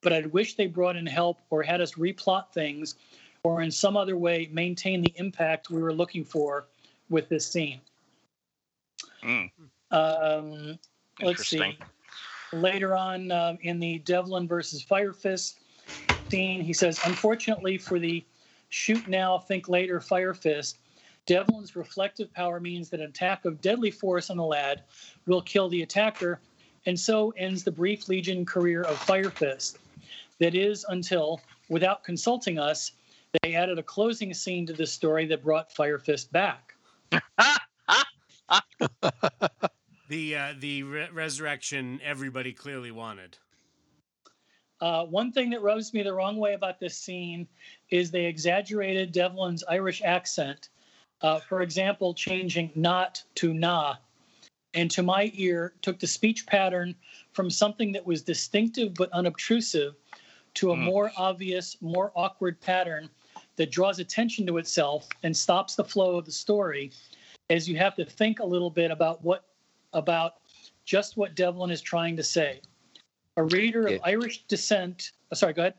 but I'd wish they brought in help or had us replot things or in some other way maintain the impact we were looking for with this scene. Mm. Um, let's see. Later on um, in the Devlin versus Fire Fist scene, he says, unfortunately for the shoot now, think later Fire Fist, Devlin's reflective power means that an attack of deadly force on the lad will kill the attacker, and so ends the brief Legion career of Fire Fist. That is until, without consulting us, they added a closing scene to the story that brought Fire Fist back. the uh, the re- resurrection everybody clearly wanted. Uh, one thing that rubs me the wrong way about this scene is they exaggerated Devlin's Irish accent. Uh, for example, changing not to na, and to my ear took the speech pattern from something that was distinctive but unobtrusive to a mm. more obvious, more awkward pattern that draws attention to itself and stops the flow of the story as you have to think a little bit about what about just what Devlin is trying to say. A reader yeah. of Irish descent. Oh, sorry, go ahead.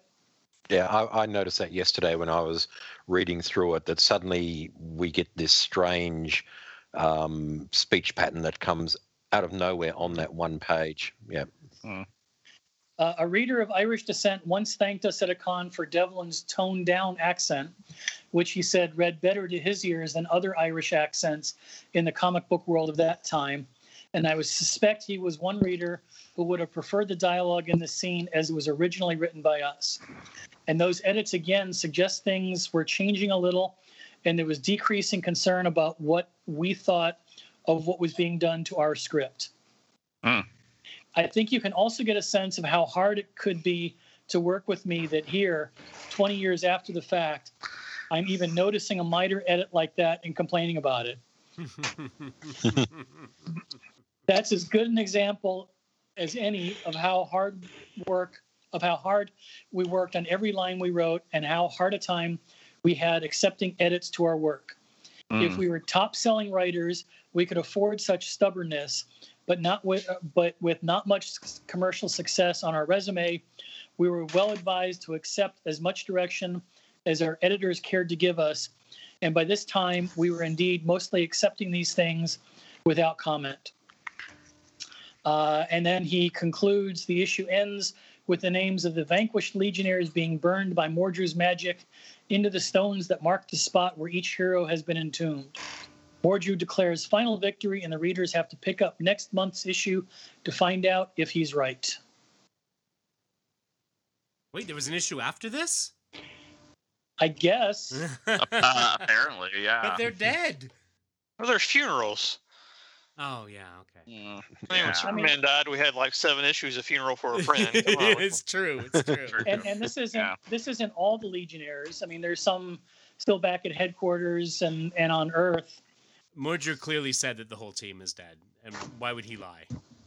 Yeah, I, I, noticed that yesterday when I was reading through it. That suddenly we get this strange um, speech pattern that comes out of nowhere on that one page. Yeah. Mm. Uh, a reader of Irish descent once thanked us at a con for Devlin's toned down accent, which he said read better to his ears than other Irish accents in the comic book world of that time. And I would suspect he was one reader who would have preferred the dialogue in the scene as it was originally written by us. And those edits again suggest things were changing a little, and there was decreasing concern about what we thought of what was being done to our script. Mm. I think you can also get a sense of how hard it could be to work with me that here, 20 years after the fact, I'm even noticing a minor edit like that and complaining about it. That's as good an example as any of how hard work, of how hard we worked on every line we wrote and how hard a time we had accepting edits to our work. Mm. If we were top selling writers, we could afford such stubbornness but not with but with not much commercial success on our resume, we were well advised to accept as much direction as our editors cared to give us. And by this time, we were indeed mostly accepting these things without comment. Uh, and then he concludes the issue ends with the names of the vanquished legionnaires being burned by Mordru's magic into the stones that mark the spot where each hero has been entombed. Mordru declares final victory, and the readers have to pick up next month's issue to find out if he's right. Wait, there was an issue after this? I guess. Uh, apparently, yeah. but they're dead. Well, there's funerals. Oh yeah, okay. Mm, I mean, yeah. when Superman died, we had like seven issues of funeral for a friend. It's true. It's true. True. and and this isn't Yeah. this isn't all the Legionnaires. I mean, there's some still back at headquarters and and on Earth. Mordru clearly said that the whole team is dead, and why would he lie?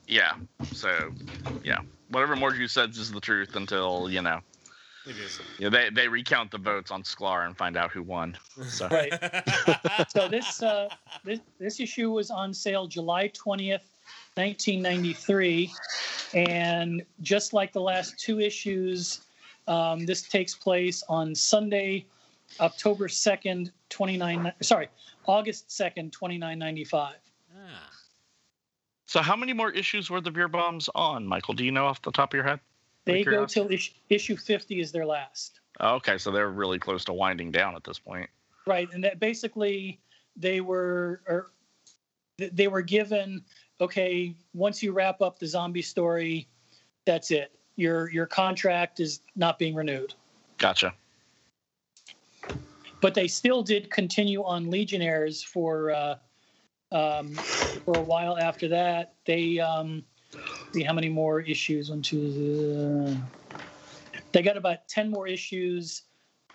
Yeah. So, yeah. Whatever Mordru says is the truth until you know. It is. Yeah, they they recount the votes on Sklar and find out who won. So Right. So this uh, this this issue was on sale July twentieth, nineteen ninety three, and just like the last two issues, um, this takes place on Sunday, October second, twenty nine. Sorry, August second, twenty nine ninety five. Ah. So how many more issues were the Bierbaums on, Michael? Do you know off the top of your head? They go till issue, issue fifty is their last. Okay, so they're really close to winding down at this point. Right, and that basically they were or they were given okay, once you wrap up the zombie story, that's it. Your your contract is not being renewed. Gotcha. But they still did continue on Legionnaires for uh, um, for a while after that. They um, see how many more issues. One, two. Uh, they got about ten more issues,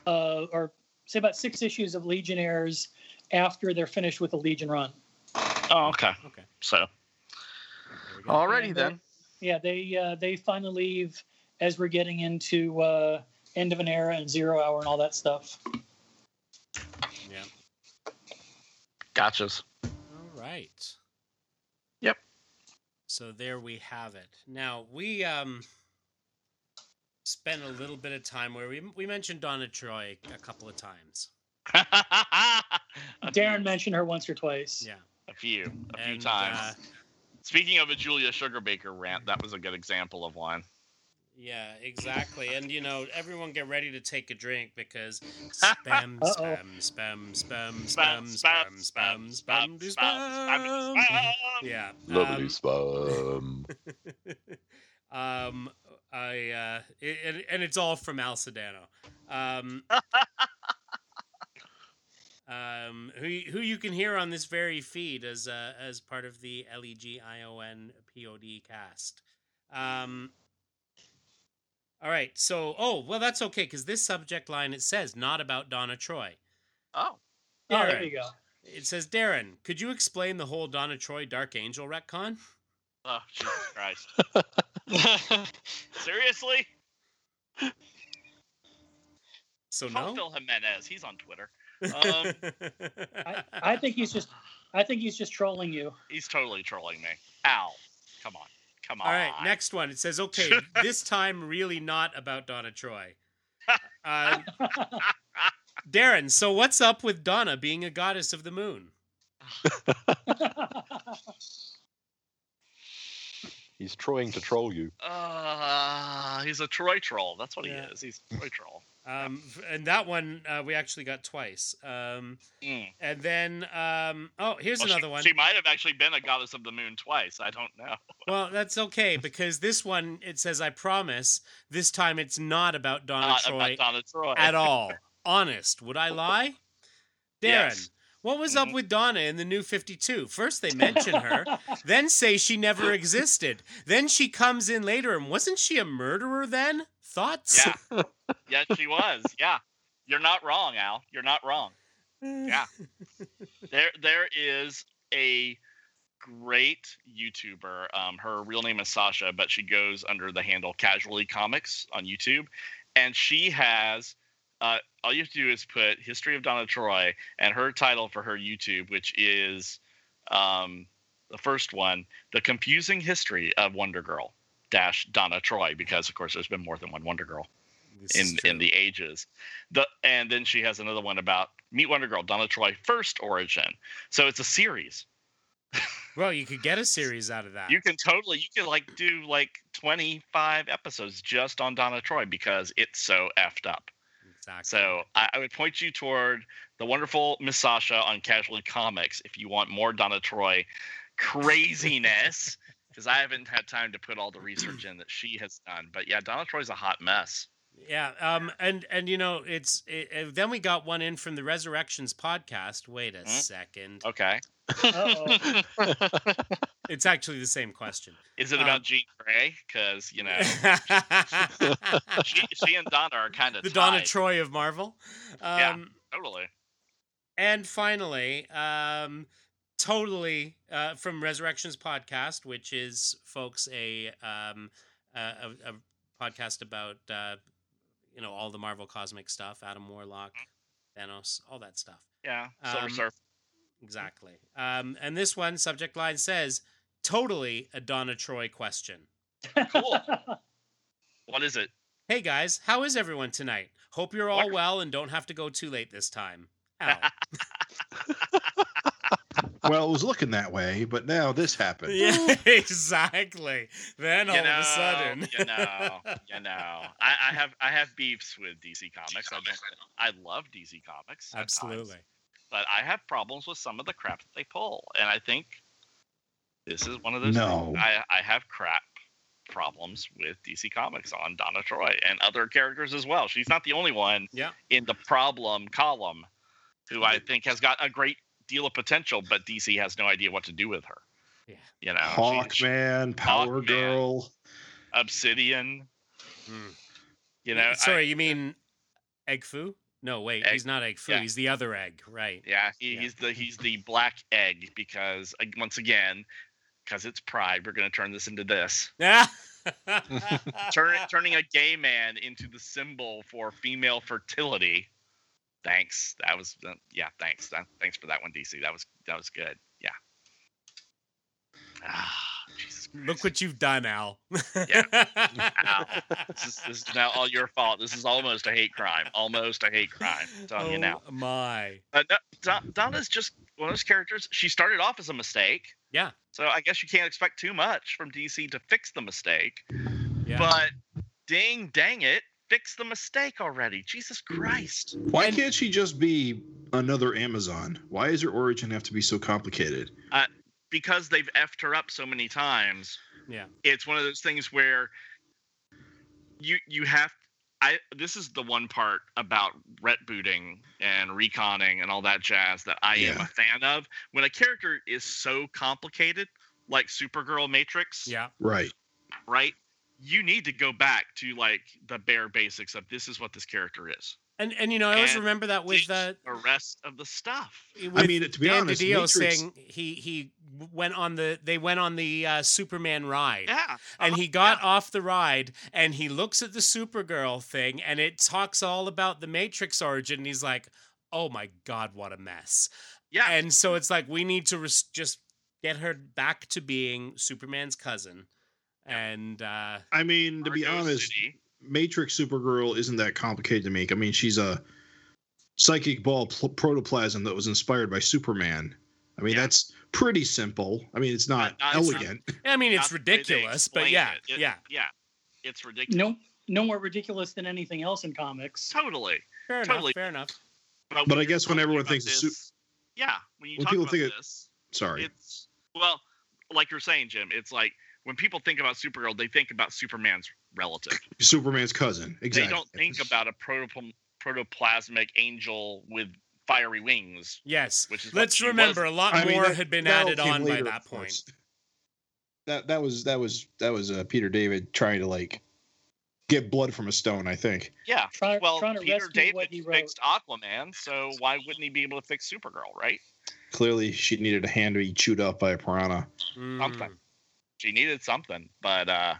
uh, or say about six issues of Legionnaires after they're finished with the Legion run. Oh, okay. Okay. So, There alrighty And then. Yeah, they uh, they finally leave as we're getting into uh, end of an era and zero hour and all that stuff. Yeah. Gotchas. All right. Yep. So there we have it. Now we um spent a little bit of time where we we mentioned Donna Troy a couple of times. Darren mentioned her once or twice. Yeah. a few, a few times. uh, Speaking of a Julia Sugarbaker rant, that was a good example of one. Yeah, exactly. And you know, everyone get ready to take a drink because spam, Uh-oh. spam, spam, spam, spam, spam, spam, spam, spam. Yeah. Lovely um, spam. um, I uh, it, and- and it's all from Al Sedano. Um, um, who who you can hear on this very feed as uh, as part of the L E G I O N P O D cast. Um, all right, so oh well, that's okay because this subject line it says not about Donna Troy. Oh, Yeah, All there right. you go. It says Darren, could you explain the whole Donna Troy Dark Angel retcon? oh, Jesus Christ! Seriously? So Call no. Phil Jimenez. He's on Twitter. Um, I, I think he's just I think he's just trolling you. he's totally trolling me. Ow! come on, come on. All right, next one. It says, okay, this time really not about Donna Troy. Uh, Darren, so what's up with Donna being a goddess of the moon? He's trying to troll you. Uh, he's a Troy troll. That's what Yeah. he is. He's a Troy troll. Um, and that one uh, we actually got twice. Um, Mm. and then, um, oh, here's Well, another she, one. She might have actually been a goddess of the moon twice. I don't know. Well, that's okay because this one it says, "I promise." This time it's not about Donna Not Troy about Donna Troy at all. Honest, would I lie? Darren, Yes. what was up Mhm. with Donna in the new 52? First they mention her, then say she never existed. Then she comes in later and wasn't she a murderer then? Thoughts? Yeah. yes, she was. Yeah, you're not wrong, Al. You're not wrong. Yeah. There, there is a great YouTuber. Um, her real name is Sasha, but she goes under the handle Casually Comics on YouTube, and she has. Uh, all you have to do is put "History of Donna Troy" and her title for her YouTube, which is um, the first one, "The Confusing History of Wonder Girl." Dash Donna Troy, because of course there's been more than one Wonder Girl This in in the ages. The and then she has another one about Meet Wonder Girl, Donna Troy first origin. So it's a series. Well, you could get a series out of that. You can totally you can like do like 25 episodes just on Donna Troy because it's so effed up. exactly. So I, I would point you toward the wonderful Miss Sasha on Casually Comics if you want more Donna Troy craziness. Because I haven't had time to put all the research in that she has done. But yeah, Donna Troy's a hot mess. Yeah, um, and and you know it's it, uh, then we got one in from the Resurrections podcast. Wait a Hmm? second, Okay. Uh-oh. it's actually the same question. Is it Um, about Jean Grey? Because you know she, she and Donna are kind of the Donna Troy of Marvel. Um, Yeah. totally. And finally, um, totally uh, from Resurrections podcast, which is folks a um, a, a, a podcast about uh, you know all the Marvel cosmic stuff, Adam Warlock, Thanos, all that stuff. Yeah. Silver Um, Surfer. Exactly. Um, and this one subject line says totally a Donna Troy question. Cool. What is it? Hey guys, how is everyone tonight? Hope you're all Wonderful. well and don't have to go too late this time. Al. Well, it was looking that way, but now this happened. yeah, exactly. Then all know, of a sudden, you know, you know. I, I have I have beefs with DC Comics. I don't. I love DC Comics. at times, absolutely. but I have problems with some of the crap that they pull, and I think this is one of those. No. I I have crap problems with DC Comics on Donna Troy and other characters as well. She's not the only one Yeah. in the problem column who I think has got a great deal of potential, but DC has no idea what to do with her. Yeah. You know, she- she- Hawkman, Power Hawkman. Girl. Obsidian. Mm. You know, I- Sorry, you mean Egg Fu? No, wait, Egg- he's not Egg Fu. yeah. He's the other egg, right? Yeah, he, Yeah. he's the he's the black egg because uh, once again, because it's pride, we're gonna turn this into this. Yeah. Turn turning a gay man into the symbol for female fertility. Thanks. That was uh, yeah. Thanks. Thanks for that one, DC. That was that was good. Yeah. Ah, Jesus Look what you've done, Al. Yeah. Ow. This is, this is now all your fault. This is almost a hate crime. Almost a hate crime. I'm telling you now. Oh, My. Uh, no, Don- Donna's just one of those characters. She started off as a mistake. Yeah. So I guess you can't expect too much from DC to fix the mistake. Yeah. But ding dang it, fix the mistake already. Jesus Christ. Why And- can't she just be another Amazon? Why does her origin have to be so complicated? Uh, because they've effed her up so many times. Yeah. It's one of those things where you you have I this is the one part about ret booting and reconning and all that jazz that I am a fan of. When a character is so complicated, like Supergirl Matrix, yeah. Right. right? You need to go back to like the bare basics of this is what this character is. And and you know, I always And remember that with Ditch uh, the rest of the stuff. with mean, to be Dan honest, DiDio Matrix- saying he he went on the they went on the uh, Superman ride. Yeah. and uh-huh, he got yeah. off the ride and he looks at the Supergirl thing and it talks all about the Matrix origin. And he's like, "Oh my god, what a mess!" yeah. And so it's like we need to res- just get her back to being Superman's cousin. And uh, I mean, to be honest, City. Matrix Supergirl isn't that complicated to make. I mean, she's a psychic ball pl- protoplasm that was inspired by Superman. I mean, Yeah. that's pretty simple. I mean, it's not Not- not- it's not- elegant. I mean, it's Not the way they ridiculous, but yeah, it. It- yeah, yeah, it's ridiculous. no, no more ridiculous than anything else in comics. Totally. fair Totally. enough, fair enough. But, But I guess when everyone about thinks of Su- yeah, when you when talk people about think of- this, Sorry. it's well, like you're saying, Jim. It's like when people think about Supergirl, they think about Superman's relative. Superman's cousin. Exactly. They don't think about a protopl- protoplasmic angel with fiery wings, Yes, which is let's remember was. a lot I mean, more that- had been added came on by that point. That that was that was that was uh, Peter David trying to like get blood from a stone. I think. Yeah. Try, Well, trying to Peter rescue what David he fixed Aquaman, so why wouldn't he be able to fix Supergirl, right? Clearly, she needed a hand to be chewed up by a piranha. Something. She needed something, but uh,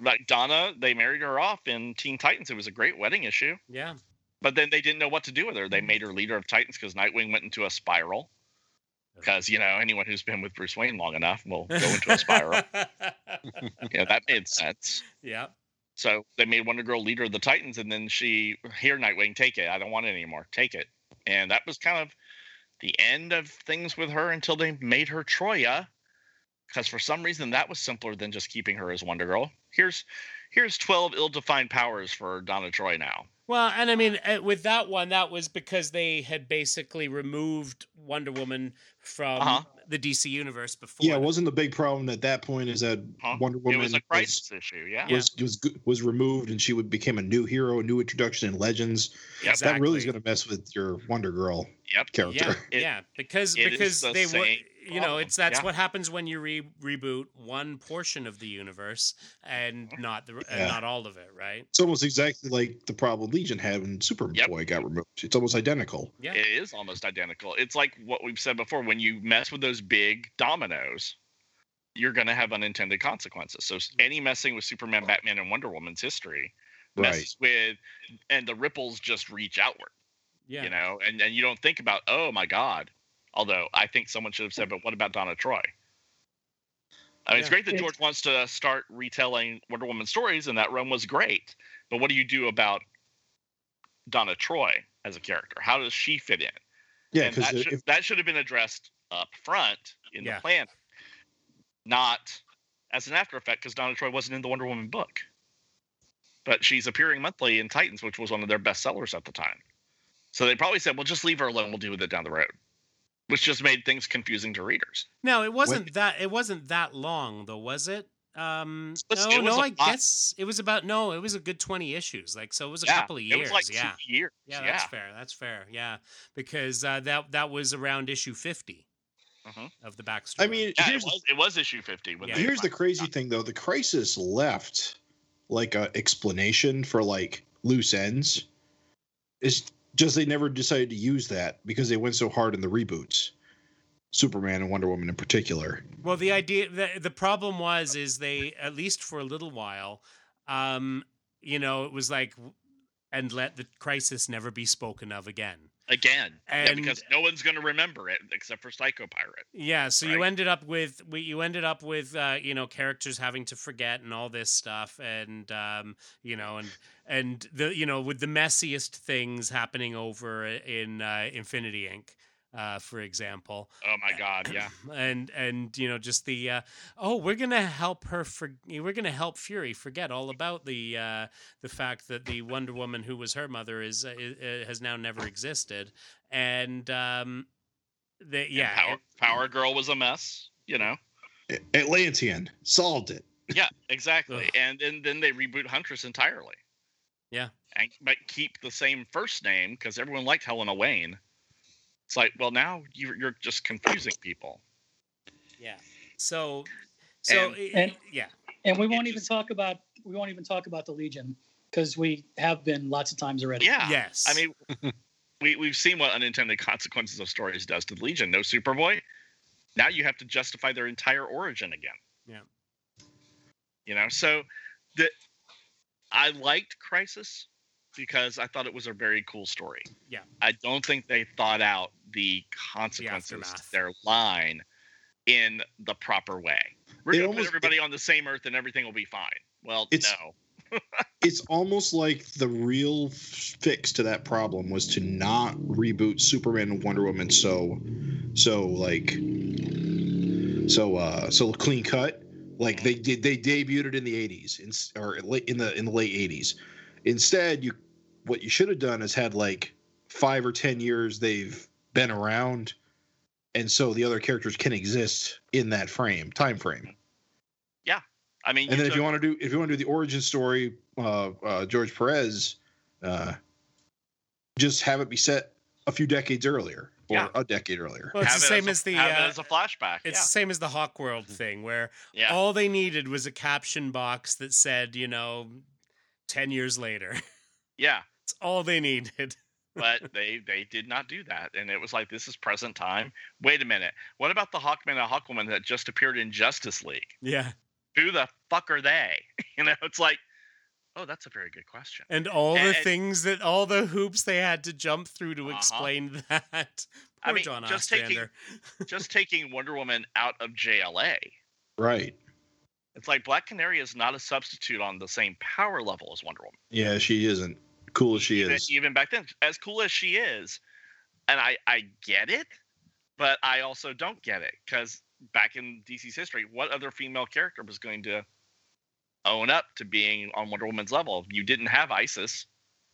like Donna, they married her off in Teen Titans. It was a great wedding issue, Yeah. but then they didn't know what to do with her. They made her leader of Titans because Nightwing went into a spiral. Because you know anyone who's been with Bruce Wayne long enough will go into a spiral. yeah, that made sense. yeah. So they made Wonder Girl leader of the Titans, and then she, here, Nightwing, take it. I don't want it anymore. Take it. And that was kind of the end of things with her until they made her Troia. Because for some reason that was simpler than just keeping her as Wonder Girl. Here's here's 12 ill-defined powers for Donna Troy now. Well, and I mean, uh, with that one, that was because they had basically removed Wonder Woman from Uh-huh. the DC universe before. Yeah, it wasn't the big problem at that point is that Huh? Wonder It Woman was a crisis issue. Yeah. Yeah. was was was was removed and she would became a new hero, a new introduction in Legends. Yep. That really is going to mess with your Wonder Girl Yep. character. Yeah, It- yeah, because it is because the they were, same you know, it's that's Yeah. what happens when you re- reboot one portion of the universe and not the Yeah. and not all of it, right? It's almost exactly like the problem Legion had when Superboy Yep. got removed. It's almost identical. Yeah, It is almost identical. It's like what we've said before. When you mess with those big dominoes, you're going to have unintended consequences. So any messing with Superman, Batman, and Wonder Woman's history Right. messes with, and the ripples just reach outward. yeah, You know, and and you don't think about, oh my God. Although I think someone should have said, but what about Donna Troy? I mean, it's great that George wants to start retelling Wonder Woman stories, and that run was great. But what do you do about Donna Troy as a character? How does she fit in? Yeah, and because that, should, if that should have been addressed up front in Yeah. the plan, not as an after effect because Donna Troy wasn't in the Wonder Woman book. But she's appearing monthly in Titans, which was one of their best sellers at the time. So they probably said, "Well, just leave her alone. We'll deal with it down the road," which just made things confusing to readers. No, it wasn't that. It wasn't that long though, was it? Um, Listen, no, it no, I lot. guess it was about no, it was a good twenty issues. Like so, it was a couple of years. it was like yeah, two years. yeah, Yeah, that's fair. That's fair. Yeah, because uh, that that was around issue 50 Mhm. of the backstory. I mean, Yeah, it was, it was issue fifty. When Yeah. here's the crazy thing though the crisis left like a explanation for like loose ends it's just they never decided to use that because they went so hard in the reboots superman and wonder woman in particular Well, the idea the, the problem was is they at least for a little while, um, you know, it was like and let the crisis never be spoken of again. Again, yeah, And- because no one's going to remember it except for Psycho Pirate. Yeah, so you ended up with we, you ended up with uh, you know characters having to forget and all this stuff, and um, you know, and and the you know with the messiest things happening over in uh, Infinity Inc. Uh, for example, Oh my God, yeah. and and you know just the uh, oh we're gonna help her for we're gonna help Fury forget all about the uh, the fact that the Wonder Woman who was her mother is, uh, i- has now never existed and um, the, And yeah Power, Power Girl was a mess, you know. atlantean solved it Yeah, exactly. Ugh. And then then they reboot Huntress entirely. Yeah. And but keep the same first name because everyone liked Helena Wayne. It's like, well, now you're you're just confusing people. Yeah. So, so And- i- And- eh, yeah, And we won't It even just- talk about we won't even talk about the Legion because we have been lots of times already. Yeah. yes. I mean, we we've seen what unintended consequences of stories does to the Legion. No Superboy. Now you have to justify their entire origin again. Yeah. You know, so the I liked Crisis because I thought it was a very cool story. Yeah. I don't think they thought out the consequences aftermath. to their line in the proper way. We're gonna put almost- everybody on the same earth and everything will be fine. Well, It's- no. it's almost like the real fix to that problem was to not reboot Superman and Wonder Woman so so like so uh so clean cut like they did they debuted it in the 80s in, or late in the in the late 80s instead you what you should have done is had like 5 or 10 years they've been around and so the other characters can exist in that frame time frame Yeah, I mean, and then if you want to do if you want to do the origin story, uh, uh, George Perez, uh, just have it be set a few decades earlier or Yeah. a decade earlier. well, it's have the it same a- as the have it uh, as a flashback. it's yeah. the same as the Hawkworld thing where yeah. all they needed was a caption box that said you know ten years later. yeah. It's all they needed. but they they did not do that and it was like this is present time wait a minute what about the hawkman and hawkwoman that just appeared in justice league Yeah, who the fuck are they you know it's like oh that's a very good question and all the things that all the hoops they had to jump through to Uh-huh. explain that. Poor I mean, John just taking- just taking wonder woman out of jla Right. It's like black canary is not a substitute on the same power level as wonder woman Yeah, she isn't cool as she even, is. even back then as cool as she is and i i get it but i also don't get it because back in dc's history what other female character was going to own up to being on wonder woman's level you didn't have isis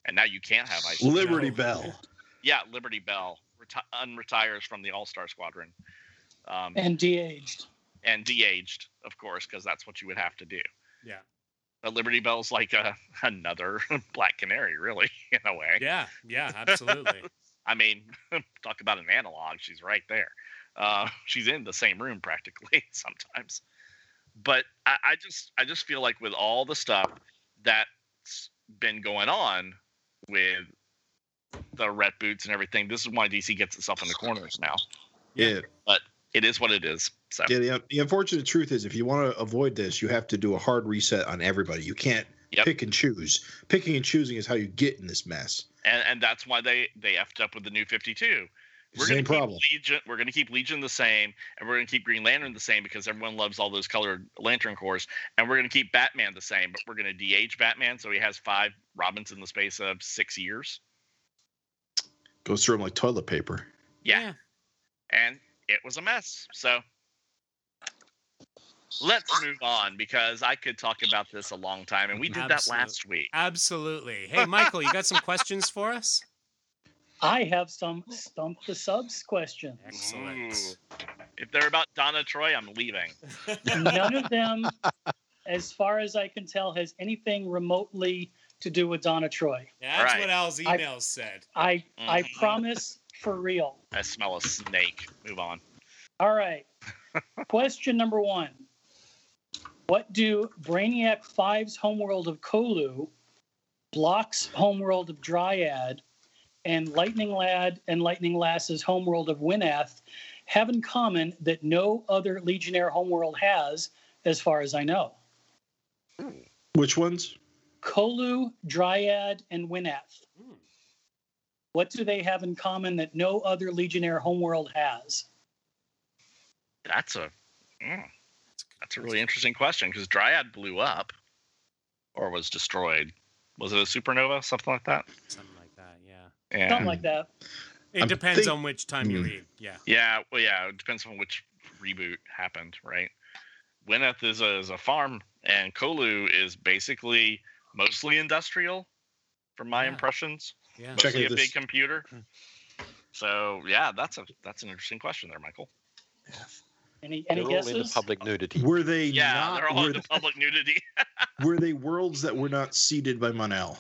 and now you can't have Isis. Liberty No. Bell. Yeah, Liberty Bell reti- unretires from the All Star Squadron, um, and, And de-aged. de-aged, of course, because that's what you would have to do. Yeah. But Liberty Bell's like a, another Black Canary, really, in a way. Yeah, yeah, absolutely. I mean, talk about an analog. She's right there. Uh, she's in the same room practically sometimes. But I, I just, I just feel like with all the stuff that's been going on with the red boots and everything, this is why DC gets itself in the corners now. Yeah. It is what it is. So Yeah. The, the unfortunate truth is, if you want to avoid this, you have to do a hard reset on everybody. You can't Yep. pick and choose. Picking and choosing is how you get in this mess. and and that's why they they effed up with the new 52 we're Same gonna keep problem. Legion. We're gonna keep Legion the same, and we're gonna keep Green Lantern the same because everyone loves all those colored Lantern Corps. And we're gonna keep Batman the same, but we're gonna de-age Batman so he has five Robins in the space of six years. Goes through them like toilet paper. Yeah. And it was a mess. So let's move on because I could talk about this a long time, and we did that last week. Absolutely. Hey, Michael, you got some questions for us? I have some stump the subs questions. Excellent. Ooh. If they're about Donna Troy, I'm leaving. None of them, as far as I can tell, has anything remotely to do with Donna Troy. That's Right. what Al's I- emails said. I I Mhm. promise for real. I smell a snake. Move on. All right. Question number one. What do Brainiac 5's homeworld of Colu, Blok's homeworld of Dryad, and Lightning Lad and Lightning Lass's homeworld of Winath have in common that no other Legionnaire homeworld has, as far as I know? Which ones? Colu, Dryad, and Winath. Hmm. What do they have in common that no other Legionnaire homeworld has? That's a mm, that's a really interesting question because Dryad blew up or was destroyed. Was it a supernova, something like that? Something like that, yeah. Yeah, Something like that. It I'm depends think- on which time you Hmm. read. Yeah. yeah. Well, yeah. It depends on which reboot happened, right? Gwyneth is a, is a farm, and Colu is basically mostly industrial, from my Yeah. impressions. Yeah. Check out a this- big computer. So yeah, that's a that's an interesting question there, Michael. Yes. Any They're any all into guesses? public nudity. Were they Yeah, not? they're all were, into public nudity. were they worlds that were not seeded by Mon-El?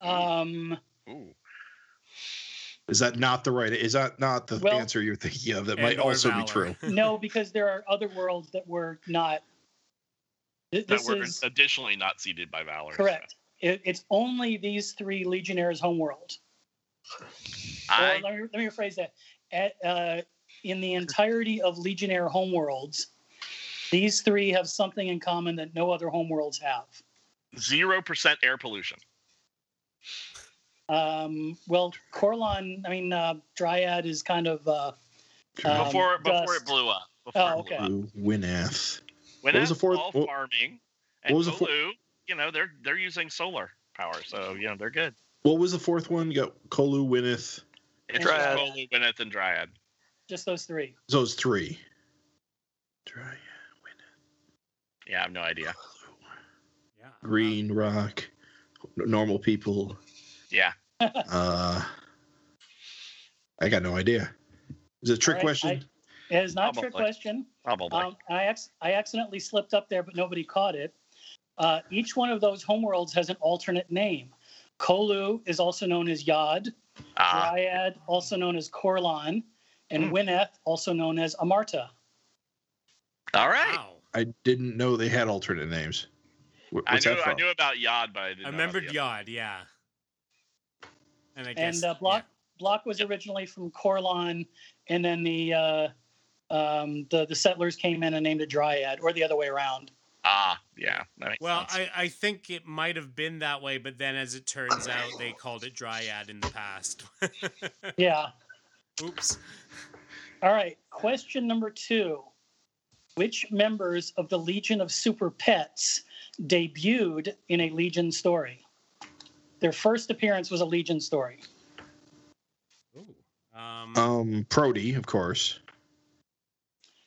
Um, Ooh. Is that not the right? Is that not the Well- answer you're thinking of? That might also Valor. be true. no, because there are other worlds that were not. Th- That were is additionally not seeded by Valor. correct. It, it's only these three Legionnaires' homeworld. Or I let, me, let me rephrase that. At, uh, in the entirety of Legionnaire homeworlds, these three have something in common that no other homeworlds have. zero percent air pollution. Um, well, Corlon, I mean, uh, Dryad is kind of. Uh, Um, before before dust. it blew up. Before Oh, it blew okay. up. Ooh, Winath. What was the fourth- all what- farming what and was the four- Colu, you know, they're they're using solar power, so you know they're good. What was the fourth one? You got Colu, Winath. It's Dryad. Colu, Gwyneth, and Dryad. just those three. Those three. Dryad, Yeah, I have no idea. Yeah. Green Rock, normal people. Yeah, Uh, I got no idea. Is it a trick All right, question? It is not a trick question. probably. Um, I, ac- I accidentally slipped up there, but nobody caught it. Uh, each one of those homeworlds has an alternate name. Colu is also known as Yod, Ah, Dryad, also known as Corlon, and Hmm. Winath, also known as Amarta. all right. Wow. I didn't know they had alternate names. Wh- I knew that I knew about Yod, but I didn't. I know remembered the Yod, yeah. And I guess And uh, Blok Blok was originally from Corlon, and then the uh, um, the the settlers came in and named it Dryad, or the other way around. Ah, yeah. That makes Well, sense. I, I think it might have been that way, but then as it turns out, they called it Dryad in the past. Yeah. Oops. All right. Question number two. Which members of the Legion of Super Pets debuted in a Legion story? Their first appearance was a Legion story. Ooh. Um, Um, Proty, of course.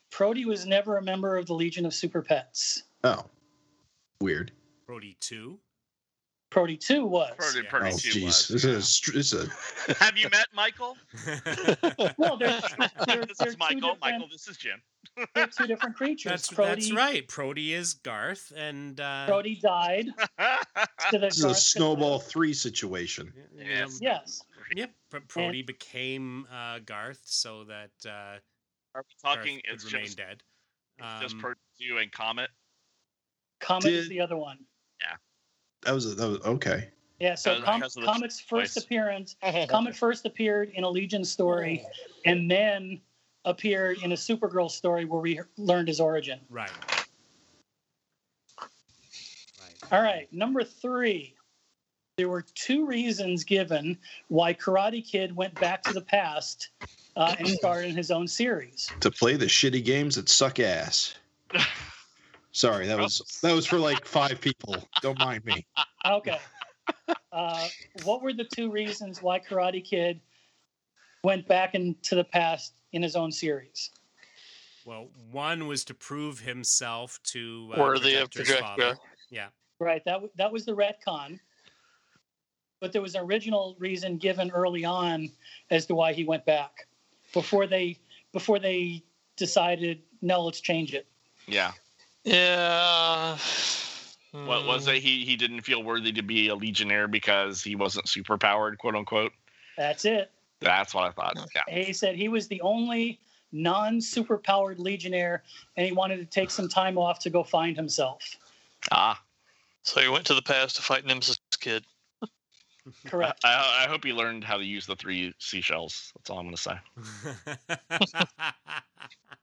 Proty was never a member of the Legion of Super Pets. Oh, weird. Brody 2. Proty 2 was. Purdy, Yeah. Purdy Oh, two jeez. was, This yeah. is this is a Have you met Michael? Well, they're, they're, this they're is Michael. Michael, this is Jim. They're two different creatures. that's Proty, that's right. Proty is Garth, and uh, Proty died. So the this is a Garth- snowball three situation. Yes. know, Yes. Yep, but Proty became uh, Garth so that uh, Are we Garth talking? could It's remain just, dead. just Um, Purdy two and Comet. Comet is the other one. Yeah. That was a, that was okay. Yeah, so Because- Com- because of the Comet's first voice. appearance, Comet first appeared in a Legion story, and then appeared in a Supergirl story where we learned his origin. Right. Right. All right, number three. There were two reasons given why Karate Kid went back to the past uh, and starred in his own series. To play the shitty games that suck ass. Sorry, that was that was for like five people. Don't mind me. Okay. Uh, what were the two reasons why Karate Kid went back into the past in his own series? Well, one was to prove himself to uh, Worthy of Projectra's father. Projectra. Yeah. Right. That w- that was the retcon. But there was an original reason given early on as to why he went back before they before they decided no, let's change it. Yeah. Yeah. What was it? He he didn't feel worthy to be a Legionnaire because he wasn't superpowered, quote unquote. That's it. That's what I thought. Yeah. He said he was the only non-superpowered legionnaire, and he wanted to take some time off to go find himself. Ah. So he went to the past to fight Nemesis Kid. Correct. I, I hope he learned how to use the three seashells. That's all I'm gonna say.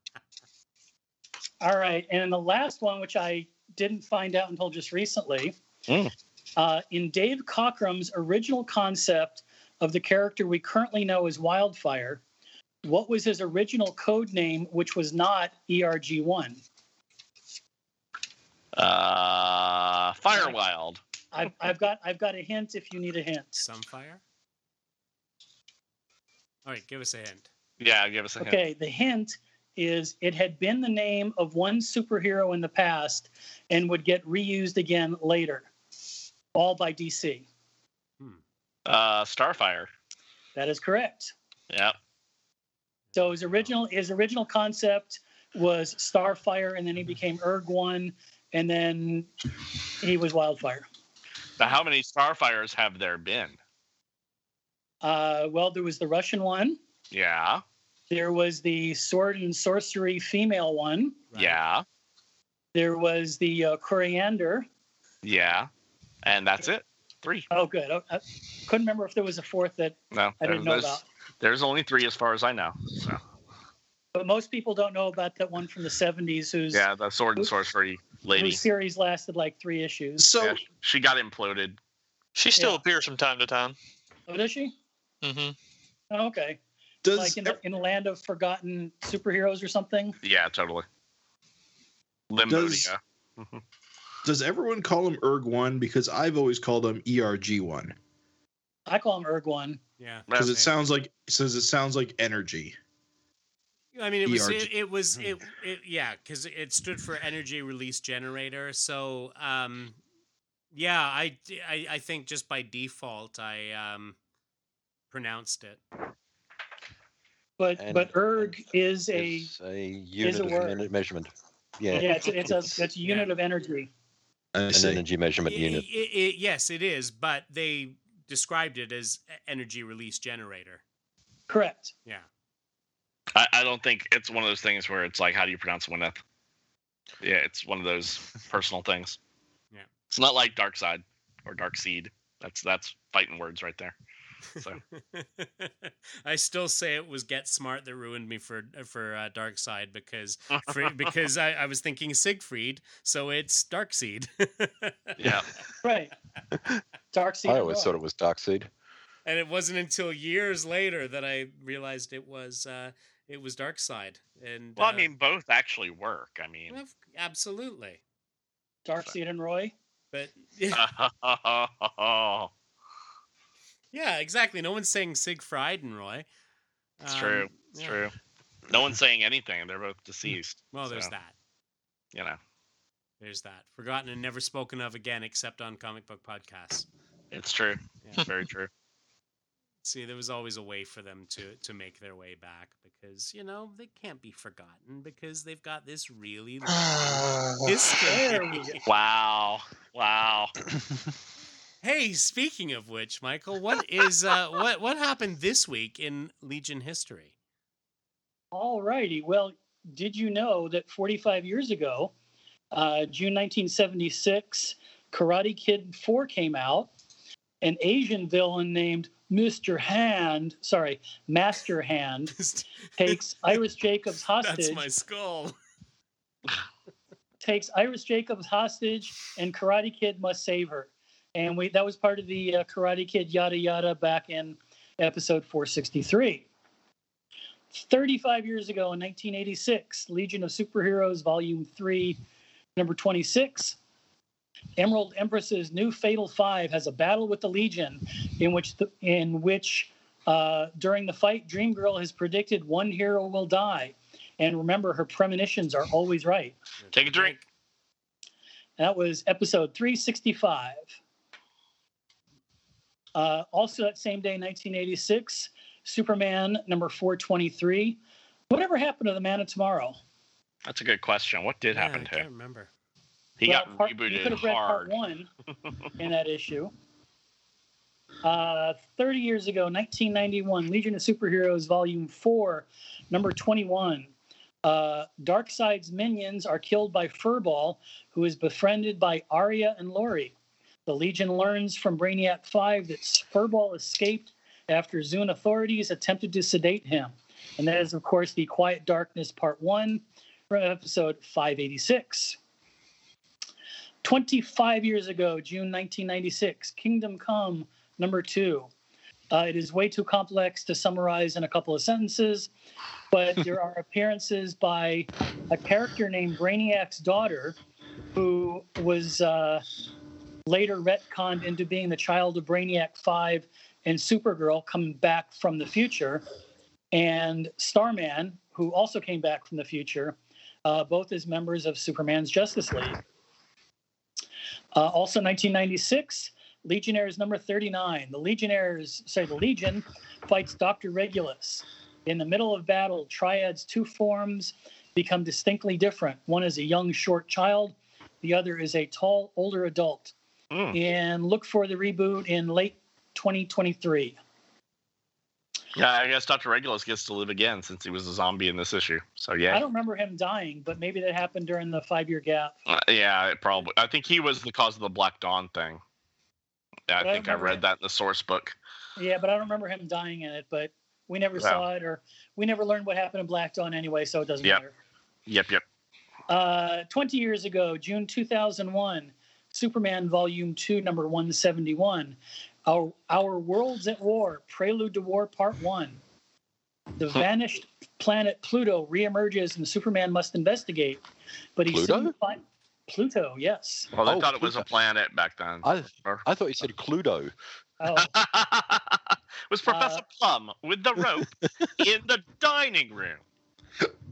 All right, and the last one, which I didn't find out until just recently, Mm. uh, in Dave Cockrum's original concept of the character we currently know as Wildfire, what was his original code name, which was not E ERG1? Uh, Firewild. I've, I've got I've got a hint if you need a hint. Sunfire? All right, give us a hint. Yeah, give us a hint. Okay, the hint is it had been the name of one superhero in the past and would get reused again later, all by DC. Uh, Starfire. That is correct. Yeah. So his original his original concept was Starfire, and then he became Erg One, and then he was Wildfire. Now, how many Starfires have there been? Uh, well, there was the Russian one. Yeah. There was the sword and sorcery female one. Right. Yeah. There was the uh, Koriand'r. Yeah. And that's it. Three. Oh, good. I, I couldn't remember if there was a fourth that No. I didn't know there's, about. there's only three as far as I know. So But most people don't know about that one from the 70s whose, yeah, the sword and sorcery lady. whose series lasted like three issues. So Yeah, she got imploded. She still Yeah. appears from time to time. Oh, does she? hmm Oh, okay. Does like in the, in the land of forgotten superheroes or something. Yeah, totally. Does- Limbodia. does everyone call him Erg One? Because I've always called him ERG One I call him Erg One. Yeah. because it sounds like says it sounds like energy. I mean, it was ERG. it, it was it, it yeah, because it stood for energy release generator. So um, yeah, I, I I think just by default I um pronounced it. But And- but Erg is a It's a unit a of word. measurement. Yeah, yeah, it's, it's a it's a unit Yeah. of energy. I an see. energy measurement I- unit. I- I- yes, it is, but they described it as energy release generator. Correct. Yeah. I, I don't think it's one of those things where it's like, how do you pronounce Gwyneth? Yeah, it's one of those personal things. Yeah. It's not like Dark Side or Dark Seed. That's that's fighting words right there. So I still say it was Get Smart that ruined me for for uh, Dark Side because for, because I, I was thinking Siegfried, so it's Darkseid. yeah, Right. Dark Seed. I always thought it was Darkseid. and it wasn't until years later that I realized it was uh, it was Darkseid. And well, uh, I mean, both actually work. I mean, absolutely, Dark Seed and Roy. but yeah, yeah, exactly. No one's saying Siegfried and Roy. it's Um, true. It's yeah. true. No one's saying anything. They're both deceased. Well, there's that. You know. There's that. Forgotten and never spoken of again, except on comic book podcasts. It's true. Yeah. It's very true. See, there was always a way for them to to make their way back because you know they can't be forgotten because they've got this really long There history. Wow. Wow. hey, speaking of which, Michael, what is uh, what what happened this week in Legion history? All righty. Well, did you know that 45 years ago, uh, June 1976, Karate Kid 4 came out? An Asian villain named Mr. Hand, sorry, Master Hand, takes Iris Jacobs hostage. That's my skull. takes Iris Jacobs hostage, and Karate Kid must save her. And we that was part of the uh, Karate Kid yada yada back in episode 463. 35 years ago in 1986, Legion of Superheroes, Volume 3, number 26. Emerald Empress's new Fatal Five has a battle with the Legion, in which the, in which uh, during the fight, Dream Girl has predicted one hero will die, and remember her premonitions are always right. Take a drink. That was episode 365. Uh, also, that same day, 1986, Superman number 423. Whatever happened to the Man of Tomorrow? That's a good question. What did Yeah, happen I to him? I can't him? remember. He Well, got part- You rebooted could have read hard. part one in that issue. Uh, 30 years ago, 1991, Legion of Superheroes, Volume 4, number 21. Uh, Darkseid's minions are killed by Furball, who is befriended by Arya and Lori. The Legion learns from Brainiac 5 that Furball escaped after Zune authorities attempted to sedate him. And that is, of course, the Quiet Darkness Part 1 from episode 586. 25 years ago, June 1996, Kingdom Come number two. Uh, it is way too complex to summarize in a couple of sentences, but there are appearances by a character named Brainiac's daughter, who was uh, later retconned into being the child of Brainiac 5 and Supergirl coming back from the future, and Starman, who also came back from the future, uh, both as members of Superman's Justice League. Uh, also, 1996, Legionnaires number 39. The Legionnaires, sorry, the Legion fights Dr. Regulus. In the middle of battle, Triad's two forms become distinctly different. One is a young, short child, the other is a tall, older adult. Hmm. And look for the reboot in late 2023. Yeah, I guess Dr. Regulus gets to live again since he was a zombie in this issue. So yeah, I don't remember him dying, but maybe that happened during the five year gap. uh, yeah, it probably. I think he was the cause of the Black Dawn thing. Yeah, I But think I read it. that in the source book. Yeah, but I don't remember him dying in it, but we never Wow. saw it or we never learned what happened in Black Dawn anyway, so it doesn't Yep. matter. Yep, yep. Uh, 20 years ago, June 2001, Superman Volume 2, number 171. Our, Our Worlds at War, Prelude to War, Part 1. The vanished planet Pluto reemerges and Superman must investigate. But he Pluto? soon find Pluto, yes. Well, I Oh, thought it was a planet back then. I I thought you said Cluedo. Oh, it was Professor Uh, Plum with the rope in the dining room.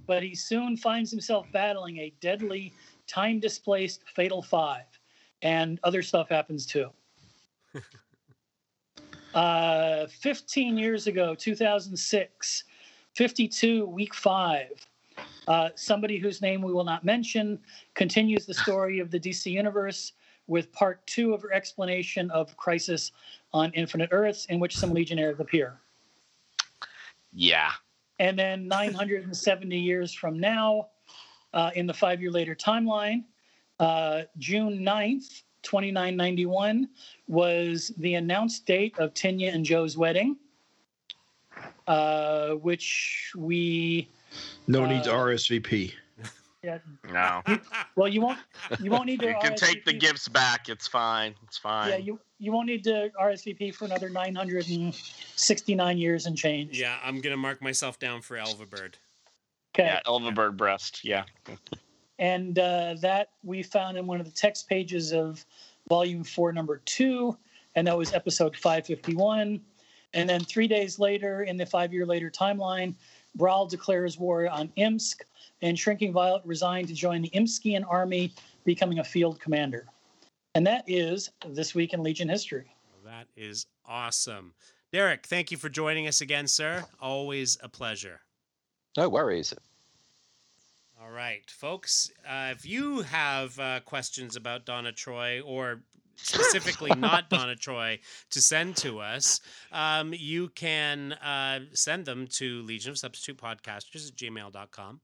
but he soon finds himself battling a deadly, time displaced Fatal Five. And other stuff happens too. uh, 15 years ago, 2006, 52, week five. Uh, somebody whose name we will not mention continues the story of the DC Universe with part two of her explanation of Crisis on Infinite Earths, in which some Legionnaires appear. Yeah. And then 970 years from now, uh, in the five year later timeline, uh, June 9th, 2991, was the announced date of Tinya and Jo's wedding, uh, which we, No need to Uh, RSVP. yeah, No. well, you won't, you won't need to. You can take the gifts back. It's fine. It's fine. Yeah, you, you won't need to RSVP for another 969 years and change. yeah, I'm gonna mark myself down for Elva Bird. Okay. yeah, Elva Bird breast. Yeah. and uh, that we found in one of the text pages of volume four number two and that was episode 551 and then three days later in the five year later timeline braal declares war on imsk and shrinking violet resigned to join the imskian army becoming a field commander and that is this week in legion history That is awesome. Derek, thank you for joining us again, sir. Always a pleasure. No worries. All right, folks. Uh, if you have uh, questions about Donna Troy or specifically not Donna Troy to send to us, um, you can uh, send them to Legion of Substitute Podcasters at gmail.com.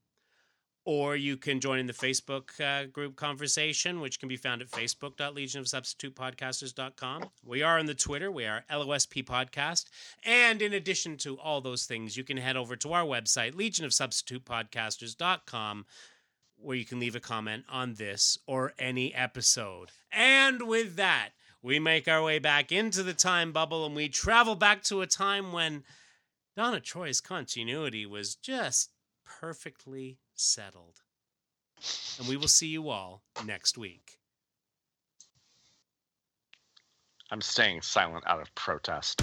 Or you can join in the Facebook uh, group conversation, which can be found at facebook.legionofsubstitutepodcasters.com. We are on the Twitter. We are LOSP Podcast. And in addition to all those things, you can head over to our website, legionofsubstitutepodcasters.com, where you can leave a comment on this or any episode. And with that, we make our way back into the time bubble and we travel back to a time when Donna Troy's continuity was just perfectly settled. And we will see you all next week. I'm staying silent out of protest.